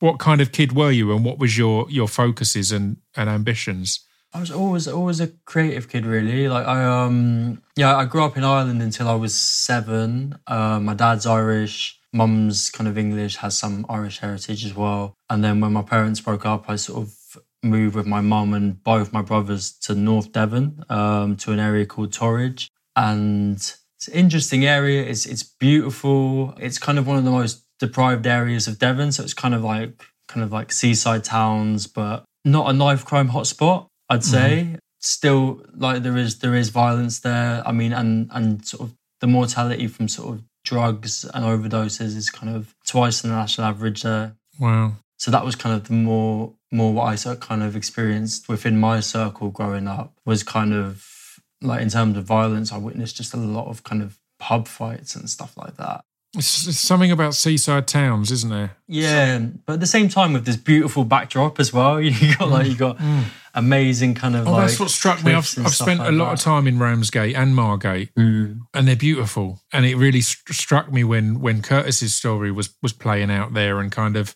what kind of kid were you, and what was your your focuses and and ambitions? I was always always a creative kid, really. Like I um yeah, I grew up in Ireland until I was seven. Uh, my dad's Irish, mum's kind of English, has some Irish heritage as well. And then when my parents broke up, I sort of moved with my mum and both my brothers to North Devon, um, to an area called Torridge. And it's an interesting area. It's it's beautiful. It's kind of one of the most deprived areas of Devon. So it's kind of like kind of like seaside towns, but not a knife crime hotspot. I'd say still like there is there is violence there. I mean, and and sort of the mortality from sort of drugs and overdoses is kind of twice the national average there. Wow. So that was kind of the more more what I kind of experienced within my circle growing up was kind of like in terms of violence, I witnessed just a lot of kind of pub fights and stuff like that. It's, it's something about seaside towns, isn't there? Yeah, but at the same time with this beautiful backdrop as well, you got like you got amazing kind of Oh, like. that's what struck me. I've, I've spent a like lot of time in Ramsgate and Margate, Mm. and they're beautiful. And it really st- struck me when when Curtis's story was was playing out there, and kind of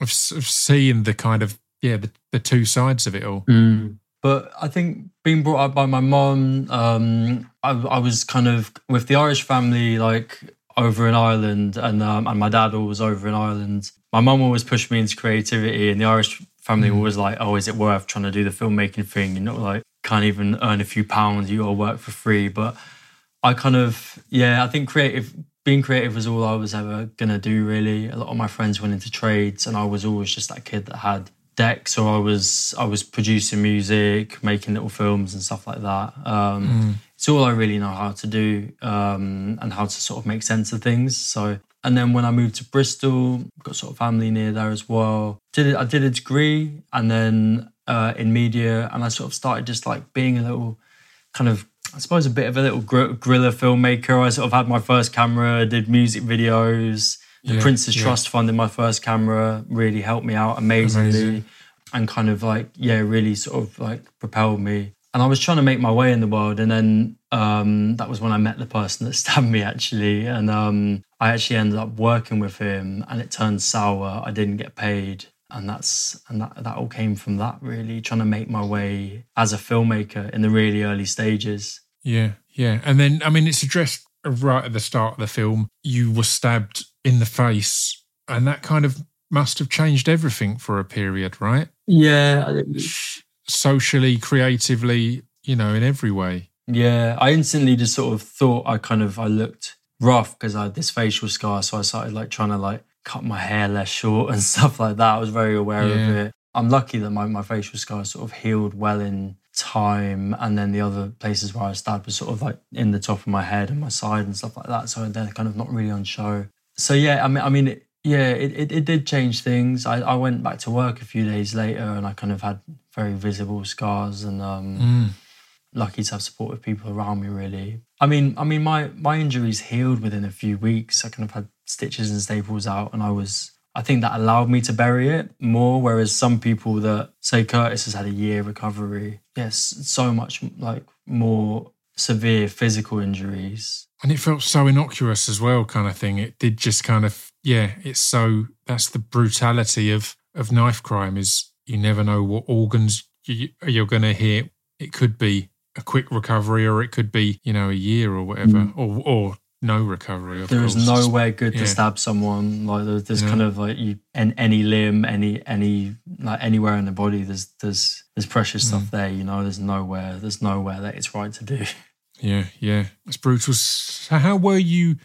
of, s- of seeing the kind of yeah the, the two sides of it all. Mm. But I think being brought up by my mom, um, I, I was kind of with the Irish family, like over in Ireland, and um, and my dad was over in Ireland. My mum always pushed me into creativity, and the Irish family Mm. was like, "Oh, is it worth trying to do the filmmaking thing? You're not like can't even earn a few pounds. You got to work for free." But I kind of, yeah, I think creative, being creative was all I was ever gonna do. Really, a lot of my friends went into trades, and I was always just that kid that had decks, or I was I was producing music, making little films and stuff like that. Um, It's all I really know how to do, um, and how to sort of make sense of things. So. And then when I moved to Bristol, got sort of family near there as well. Did it, I did a degree, and then uh, in media, and I sort of started just like being a little kind of I suppose a bit of a little gr- guerrilla filmmaker. I sort of had my first camera, did music videos. The Yeah, Prince's yeah. Trust funded my first camera, really helped me out amazingly, Amazing. and kind of like yeah, really sort of like propelled me. And I was trying to make my way in the world, and then um, that was when I met the person that stabbed me actually, and um, I actually ended up working with him, and it turned sour. I didn't get paid, and that's and that that all came from that really trying to make my way as a filmmaker in the really early stages. Yeah, yeah. And then, I mean, it's addressed right at the start of the film. You were stabbed in the face, and that kind of must have changed everything for a period, right? Yeah, Socially, creatively, you know, in every way. yeah. I instantly just sort of thought I kind of I looked rough because I had this facial scar, so I started like trying to like cut my hair less short and stuff like that. I was very aware of it. I'm lucky that my, my facial scar sort of healed well in time, and then the other places where I was stabbed was sort of like in the top of my head and my side and stuff like that. So they're kind of not really on show. So yeah, I mean, I mean, it, yeah, it, it, it did change things. I, I went back to work a few days later, and I kind of had very visible scars, and um, Mm. Lucky to have supportive people around me. Really, I mean, I mean, my my injuries healed within a few weeks. I kind of had stitches and staples out, and I was. I think that allowed me to bury it more. Whereas some people that say Curtis has had a year recovery, yes, so much like more severe physical injuries. And it felt so innocuous as well, kind of thing. It did just kind of, yeah, it's so, that's the brutality of, of knife crime is you never know what organs you, you're going to hit. It could be a quick recovery or it could be, you know, a year or whatever, or, or no recovery. Of There is course. nowhere good Yeah. to stab someone. Like there- there's Yeah. kind of like you and any limb, any any like anywhere in the body. There's there's there's precious Mm. stuff there. You know, there's nowhere there's nowhere that it's right to do. Yeah, yeah. It's brutal. So how were you,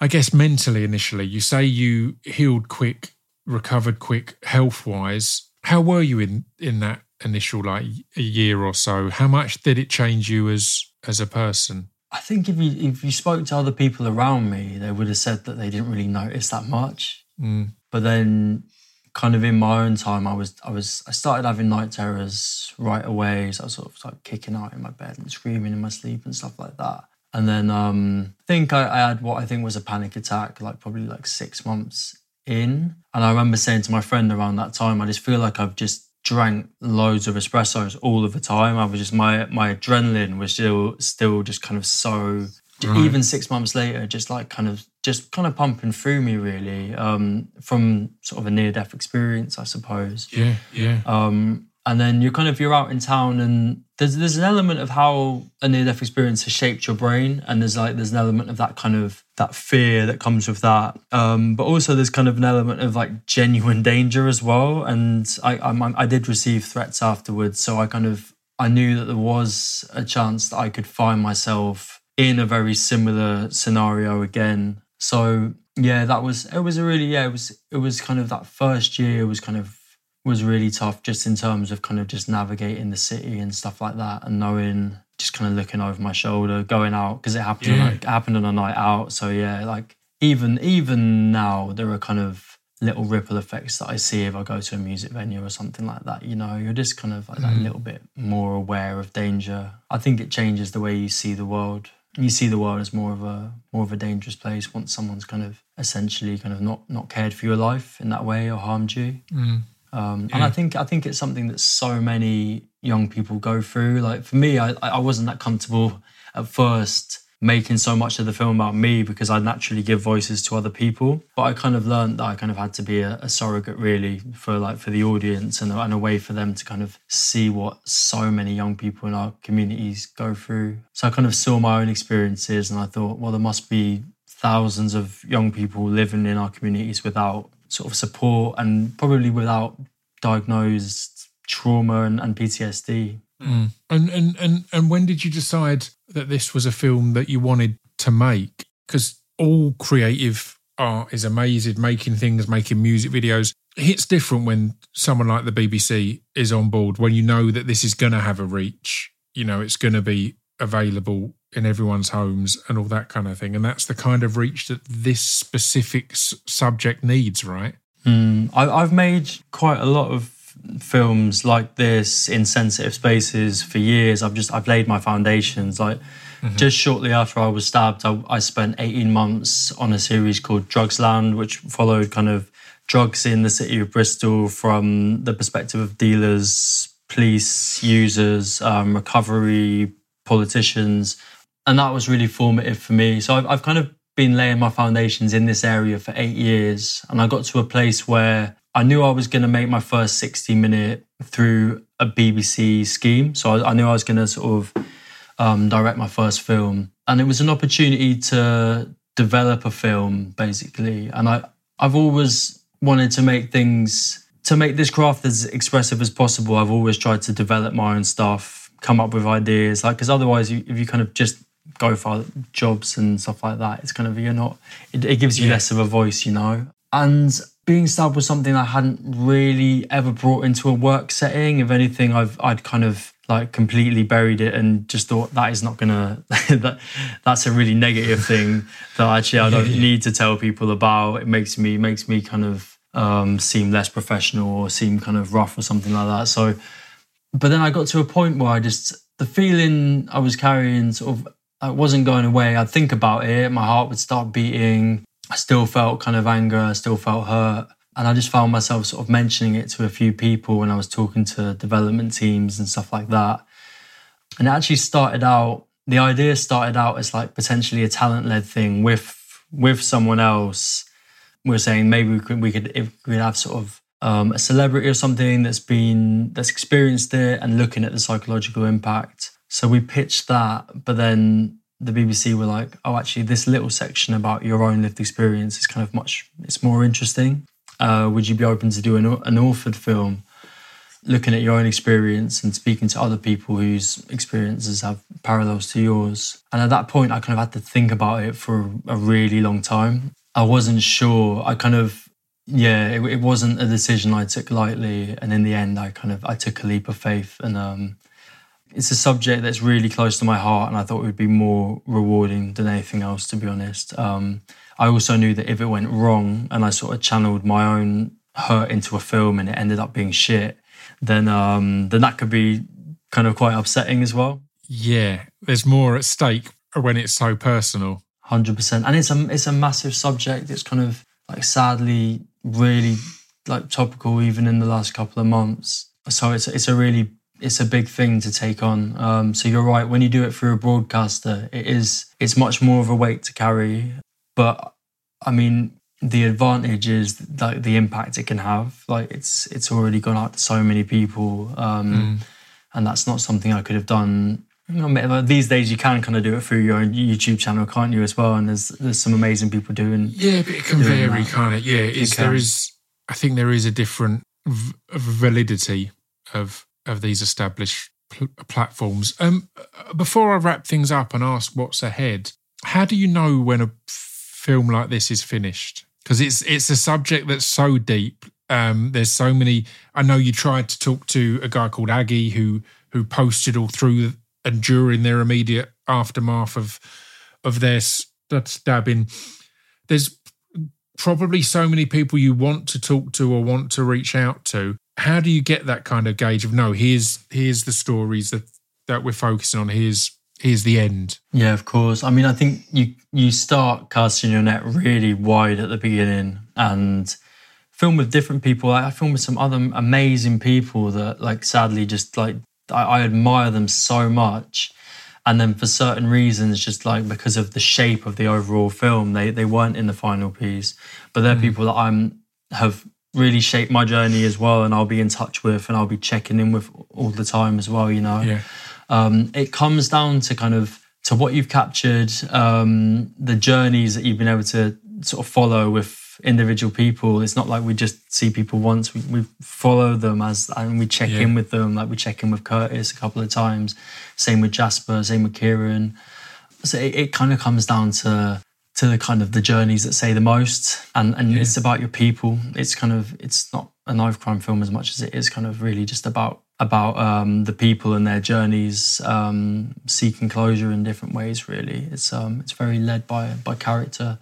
I guess, mentally initially? You say you healed quick, recovered quick health wise. How were you in in that initial like a year or so? How much did it change you as as a person? I think if you if you spoke to other people around me, they would have said that they didn't really notice that much. Mm. But then, kind of in my own time, I was I was I started having night terrors right away. So I was sort of like kicking out in my bed and screaming in my sleep and stuff like that. And then um, I think I, I had what I think was a panic attack, like probably like six months in. And I remember saying to my friend around that time, I just feel like I've just drank loads of espressos all of the time. I was just my my adrenaline was still still just kind of so Right. even six months later, just like kind of just kind of pumping through me really um, from sort of a near death experience, I suppose. Yeah, yeah, Um, and then you're kind of you're out in town, and there's there's an element of how a near death experience has shaped your brain, and there's like there's an element of that kind of that fear that comes with that. Um, but also there's kind of an element of like genuine danger as well. And I I'm, I did receive threats afterwards, so I kind of I knew that there was a chance that I could find myself in a very similar scenario again. So yeah, that was it was a really yeah, it was it was kind of that first year was kind of was really tough just in terms of kind of just navigating the city and stuff like that and knowing just kind of looking over my shoulder, going out because it happened on, Yeah. like, it happened on a night out. So yeah, like even even now there are kind of little ripple effects that I see if I go to a music venue or something like that. You know, you're just kind of like that little bit more aware of danger. I think it changes the way you see the world. You see the world as more of a more of a dangerous place once someone's kind of essentially kind of not not cared for your life in that way or harmed you. Mm. Um, And I think I think it's something that so many young people go through. Like for me, I I wasn't that comfortable at first making so much of the film about me because I naturally give voices to other people. But I kind of learned that I kind of had to be a, a surrogate really for like for the audience and, and a way for them to kind of see what so many young people in our communities go through. So I kind of saw my own experiences and I thought, well, there must be thousands of young people living in our communities without sort of support and probably without diagnosed trauma and, and PTSD. Mm. And, and and and when did you decide that this was a film that you wanted to make? Because all creative art is amazing, making things, making music videos. It's different when someone like the BBC is on board, when you know that this is going to have a reach. You know, it's going to be available in everyone's homes and all that kind of thing. And that's the kind of reach that this specific s- subject needs, right? Mm, I, I've made quite a lot of films like this in sensitive spaces for years. I've just I've laid my foundations. Like mm-hmm. just shortly after I was stabbed, I, I, spent 18 months on a series called Drugsland, which followed kind of drugs in the city of Bristol from the perspective of dealers, police, users, um, recovery, politicians, and that was really formative for me. So I've, I've kind of been laying my foundations in this area for eight years, and I got to a place where I knew I was going to make my first 60 minute through a BBC scheme. So I, I knew I was going to sort of um, direct my first film. And it was an opportunity to develop a film, basically. And I, I've always wanted to make things, to make this craft as expressive as possible. I've always tried to develop my own stuff, come up with ideas. Like, because otherwise, you, if you kind of just go for jobs and stuff like that, it's kind of, you're not, it, it gives you yeah. less of a voice, you know? And being stabbed was something I hadn't really ever brought into a work setting. If anything, I've I'd kind of like completely buried it and just thought that is not gonna that that's a really negative thing that actually I don't yeah, yeah. need to tell people about. It makes me makes me kind of um, seem less professional or seem kind of rough or something like that. So, but then I got to a point where I just the feeling I was carrying sort of I wasn't going away. I'd think about it, my heart would start beating. I still felt kind of anger, I still felt hurt. And I just found myself sort of mentioning it to a few people when I was talking to development teams and stuff like that. And it actually started out, the idea started out as like potentially a talent led thing with with someone else. We are saying maybe we could we could if we could have sort of um, a celebrity or something that's been that's experienced it and looking at the psychological impact. So we pitched that, but then the BBC were like, oh, actually, this little section about your own lived experience is kind of much, it's more interesting. Uh, would you be open to do an, an authored film looking at your own experience and speaking to other people whose experiences have parallels to yours? And at that point, I kind of had to think about it for a really long time. I wasn't sure. I kind of, yeah, it, it wasn't a decision I took lightly. And in the end, I kind of, I took a leap of faith and, um, it's a subject that's really close to my heart, and I thought it would be more rewarding than anything else, to be honest. Um, I also knew that if it went wrong and I sort of channeled my own hurt into a film and it ended up being shit, then um, then that could be kind of quite upsetting as well. Yeah, there's more at stake when it's so personal. Hundred percent, and it's a it's a massive subject. It's kind of like sadly really like topical even in the last couple of months. So it's it's a really it's a big thing to take on. Um, so you're right. When you do it through a broadcaster, it is it's much more of a weight to carry. But I mean, the advantage is like the impact it can have. Like it's it's already gone out to so many people, um, mm. and that's not something I could have done. You know, these days you can kind of do it through your own YouTube channel, can't you? As well, and there's there's some amazing people doing. Yeah, but it can vary, that. can't it? Yeah, is there is. I think there is a different v- validity of of these established pl- platforms. Um, before I wrap things up and ask what's ahead, how do you know when a film like this is finished? Because it's it's a subject that's so deep. Um, there's so many. I know you tried to talk to a guy called Aggie who who posted all through and during their immediate aftermath of of their stabbing. There's probably so many people you want to talk to or want to reach out to how do you get that kind of gauge of no here's here's the stories that that we're focusing on. Here's here's the end. Yeah of course. I mean i think you you start casting your net really wide at the beginning and film with different people. I film with some other amazing people that like sadly just like i, I admire them so much. And then for certain reasons, just like because of the shape of the overall film, they they weren't in the final piece. But they're mm. people that I'm have really shaped my journey as well, and I'll be in touch with, and I'll be checking in with all the time as well. You know, Yeah. um, it comes down to kind of to what you've captured, um, the journeys that you've been able to sort of follow with individual people. It's not like we just see people once; we, we follow them as and we check Yeah. in with them. Like we check in with Curtis a couple of times. Same with Jasper. Same with Kieran. So it, it kind of comes down to to the kind of the journeys that say the most, and and it's about your people. It's kind of it's not a knife crime film as much as it is kind of really just about about um, the people and their journeys, um, seeking closure in different ways. Really, it's um, it's very led by by character.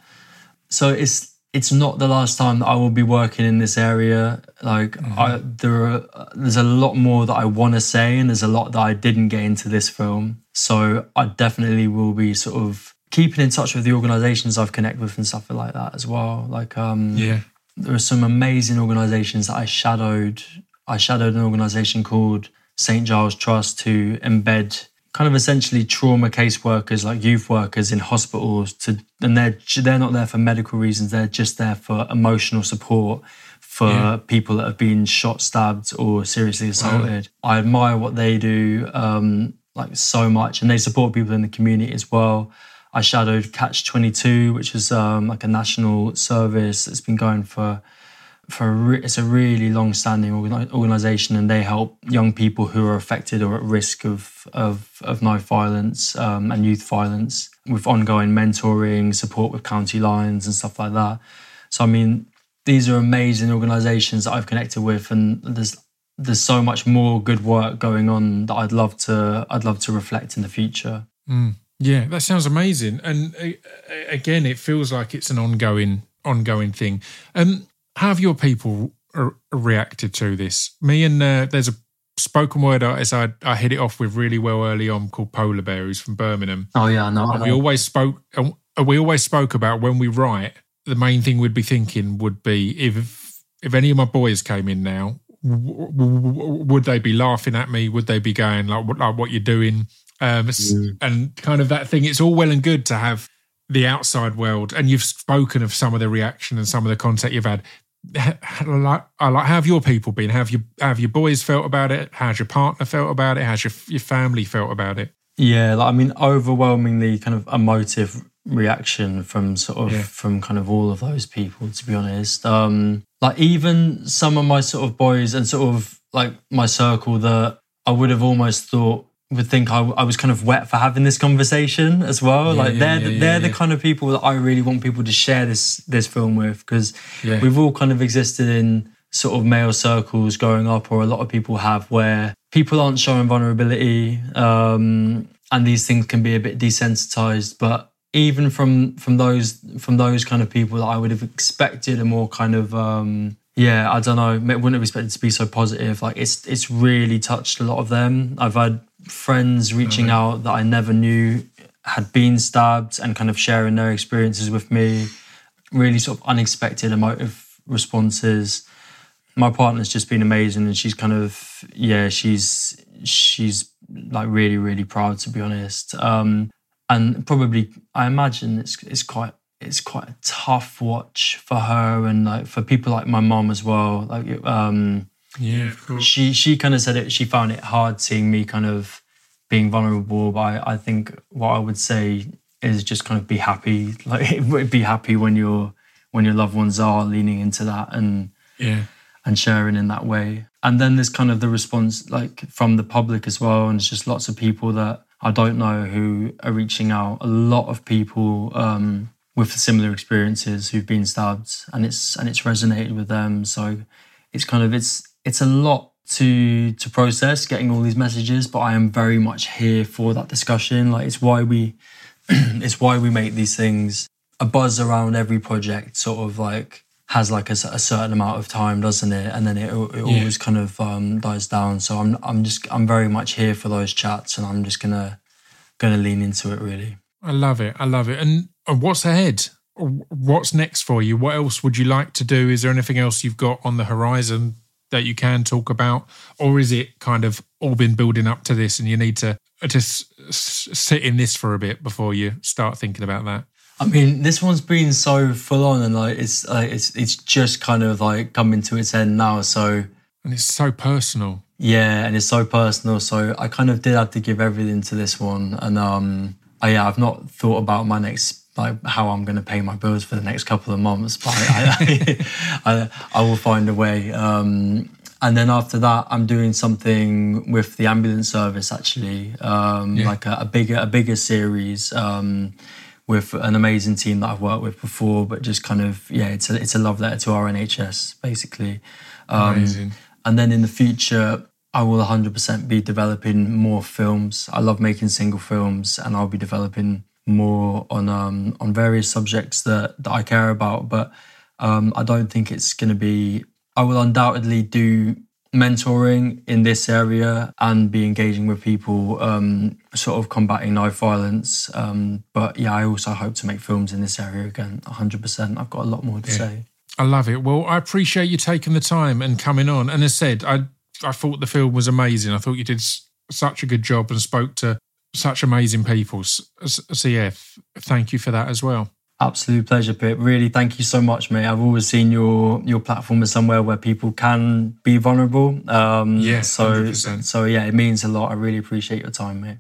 So it's it's not the last time that I will be working in this area. Like I, there are, there's a lot more that I want to say, and there's a lot that I didn't get into this film. So I definitely will be sort of keeping in touch with the organisations I've connected with and stuff like that as well. Like um, Yeah. there are some amazing organisations that I shadowed. I shadowed an organisation called St Giles Trust to embed kind of essentially trauma caseworkers, like youth workers in hospitals. To and they're they're not there for medical reasons. They're just there for emotional support for Yeah. people that have been shot, stabbed, or seriously assaulted. I admire what they do, um, like so much, and they support people in the community as well. I shadowed Catch Twenty Two, which is um, like a national service that's been going for for a re- it's a really long-standing organi- organization, and they help young people who are affected or at risk of of, of knife violence um, and youth violence with ongoing mentoring, support with county lines and stuff like that. So I mean, these are amazing organizations that I've connected with, and there's there's so much more good work going on that I'd love to I'd love to reflect in the future. Yeah, that sounds amazing. And uh, uh, again, it feels like it's an ongoing, ongoing thing. Um, how have your people r- reacted to this? Me and uh, there's a spoken word artist I, I hit it off with really well early on called Polarbear, who's from Birmingham. Oh yeah, no, I And we always spoke. and We always spoke about when we write. The main thing we'd be thinking would be if if any of my boys came in now, w- w- w- would they be laughing at me? Would they be going like what like what you're doing? Um, And kind of that thing. It's all well and good to have the outside world, and you've spoken of some of the reaction and some of the contact you've had. H- h- Like, I like, how have your people been? How have you have your boys felt about it? How's your partner felt about it? How's your your family felt about it? Yeah, like, I mean, overwhelmingly kind of emotive reaction from sort of Yeah. from kind of all of those people. To be honest, um, like even some of my sort of boys and sort of like my circle that I would have almost thought would think I, I was kind of wet for having this conversation as well. Yeah, like yeah, they're yeah, the, they're the kind of people that I really want people to share this this film with because we've all kind of existed in sort of male circles growing up, or a lot of people have, where people aren't showing vulnerability, um, and these things can be a bit desensitized. But even from from those from those kind of people that I would have expected a more kind of um, yeah, I don't know, wouldn't have expected to be so positive. Like it's it's really touched a lot of them. I've had friends reaching out that I never knew had been stabbed and kind of sharing their experiences with me. Really sort of unexpected emotive responses. My partner's just been amazing and she's kind of yeah, she's she's like really, really proud to be honest. Um and probably I imagine it's it's quite it's quite a tough watch for her and like for people like my mom as well. Like um Yeah, of course. she she kind of said it she found it hard seeing me kind of being vulnerable but I, I think what i would say is just kind of be happy like be happy when your when your loved ones are leaning into that and Yeah, and sharing in that way. And then there's kind of the response like from the public as well and it's just lots of people that i don't know who are reaching out. A lot of people um with similar experiences who've been stabbed and it's and it's resonated with them. So it's kind of it's it's a lot to to process getting all these messages but i am very much here for that discussion like it's why we it's why we make these things a buzz around every project sort of like has like a, a certain amount of time doesn't it and then it, it Yeah. always kind of um, dies down so i'm i'm just i'm very much here for those chats and i'm just gonna gonna lean into it really I love it. I love it. And, and what's ahead? What's next for you? What else would you like to do? Is there anything else you've got on the horizon that you can talk about, or is it kind of all been building up to this, and you need to s- sit in this for a bit before you start thinking about that? I mean, this one's been so full on, and like it's like it's it's just kind of like coming to its end now. So And it's so personal. yeah, and it's so personal. So I kind of did have to give everything to this one, and um, I, yeah, I've not thought about my next like how I'm going to pay my bills for the next couple of months, but I I, I, I will find a way. Um, and then after that, I'm doing something with the ambulance service actually, um, Yeah. like a, a bigger a bigger series. Um, with an amazing team that I've worked with before, but just kind of yeah, it's a it's a love letter to our NHS basically. Um, Amazing. and then in the future, I will 100% be developing more films. I love making single films, and I'll be developing more on um, on various subjects that that I care about. But um, I don't think it's going to be. I will undoubtedly do mentoring in this area and be engaging with people, um, sort of combating knife violence. Um, but yeah, I also hope to make films in this area again. 100%. I've got a lot more to say. I love it. Well, I appreciate you taking the time and coming on. And as said, I I thought the film was amazing. I thought you did such a good job and spoke to such amazing people. S- s- So yeah, th- thank you for that as well. Absolute pleasure, Pip. Really, thank you so much, mate. I've always seen your your platform as somewhere where people can be vulnerable. Um, Yeah, so 100%. so yeah, it means a lot. I really appreciate your time, mate.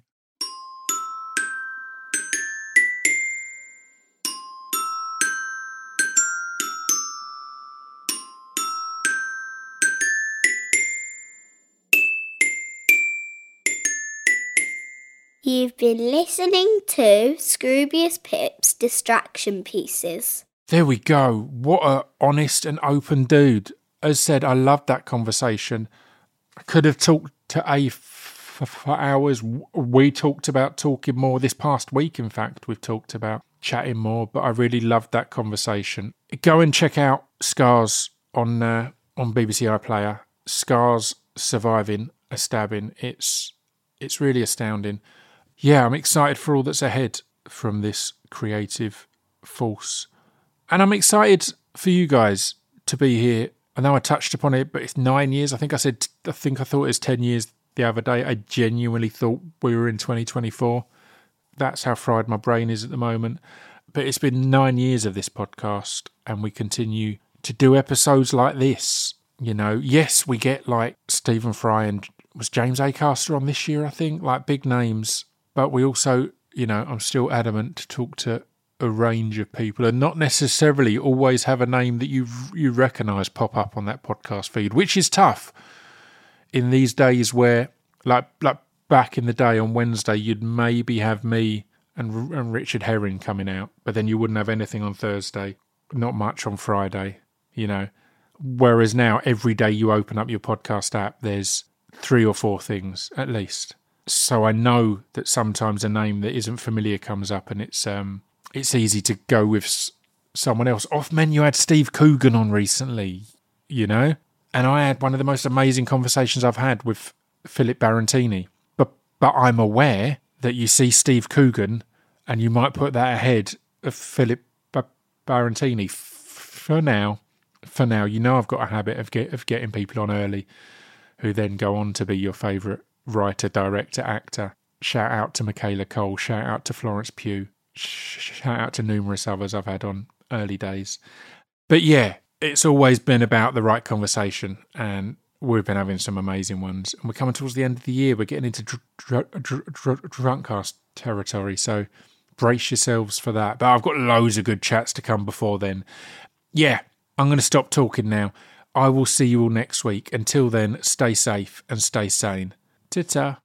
You've been listening to Scroobius Pip's Distraction Pieces. There we go. What a honest and open dude. As said, I loved that conversation. I could have talked to Aodh f- for hours. We talked about talking more this past week. In fact, we've talked about chatting more. But I really loved that conversation. Go and check out Scars on uh, on BBC iPlayer. Scars surviving a stabbing. It's it's really astounding. Yeah, I'm excited for all that's ahead from this creative force. And I'm excited for you guys to be here. I know I touched upon it, but it's nine years. I think I said, I think I thought it was 10 years the other day. I genuinely thought we were in 2024. That's how fried my brain is at the moment. But it's been nine years of this podcast, and we continue to do episodes like this. You know, yes, we get like Stephen Fry and was James Acaster on this year, I think, like big names. But we also, you know, I'm still adamant to talk to a range of people and not necessarily always have a name that you you recognise pop up on that podcast feed, which is tough in these days where, like, like back in the day on Wednesday, you'd maybe have me and, and Richard Herring coming out, but then you wouldn't have anything on Thursday, not much on Friday, you know. Whereas now, every day you open up your podcast app, there's three or four things at least. So I know that sometimes a name that isn't familiar comes up, and it's um it's easy to go with s- someone else. Off menu had Steve Coogan on recently, you know, and I had one of the most amazing conversations I've had with Philip Barantini. But but I'm aware that you see Steve Coogan, and you might put that ahead of Philip ba- Barantini f- for now. For now, you know I've got a habit of get of getting people on early, who then go on to be your favourite writer, director, actor. Shout out to Michaela Coel. Shout out to Florence Pugh. Shout out to numerous others I've had on early days. But yeah, it's always been about the right conversation, and we've been having some amazing ones. And we're coming towards the end of the year. We're getting into dr- dr- dr- dr- drunkcast territory, so brace yourselves for that. But I've got loads of good chats to come before then. Yeah, I'm going to stop talking now. I will see you all next week. Until then, stay safe and stay sane. Ta ta.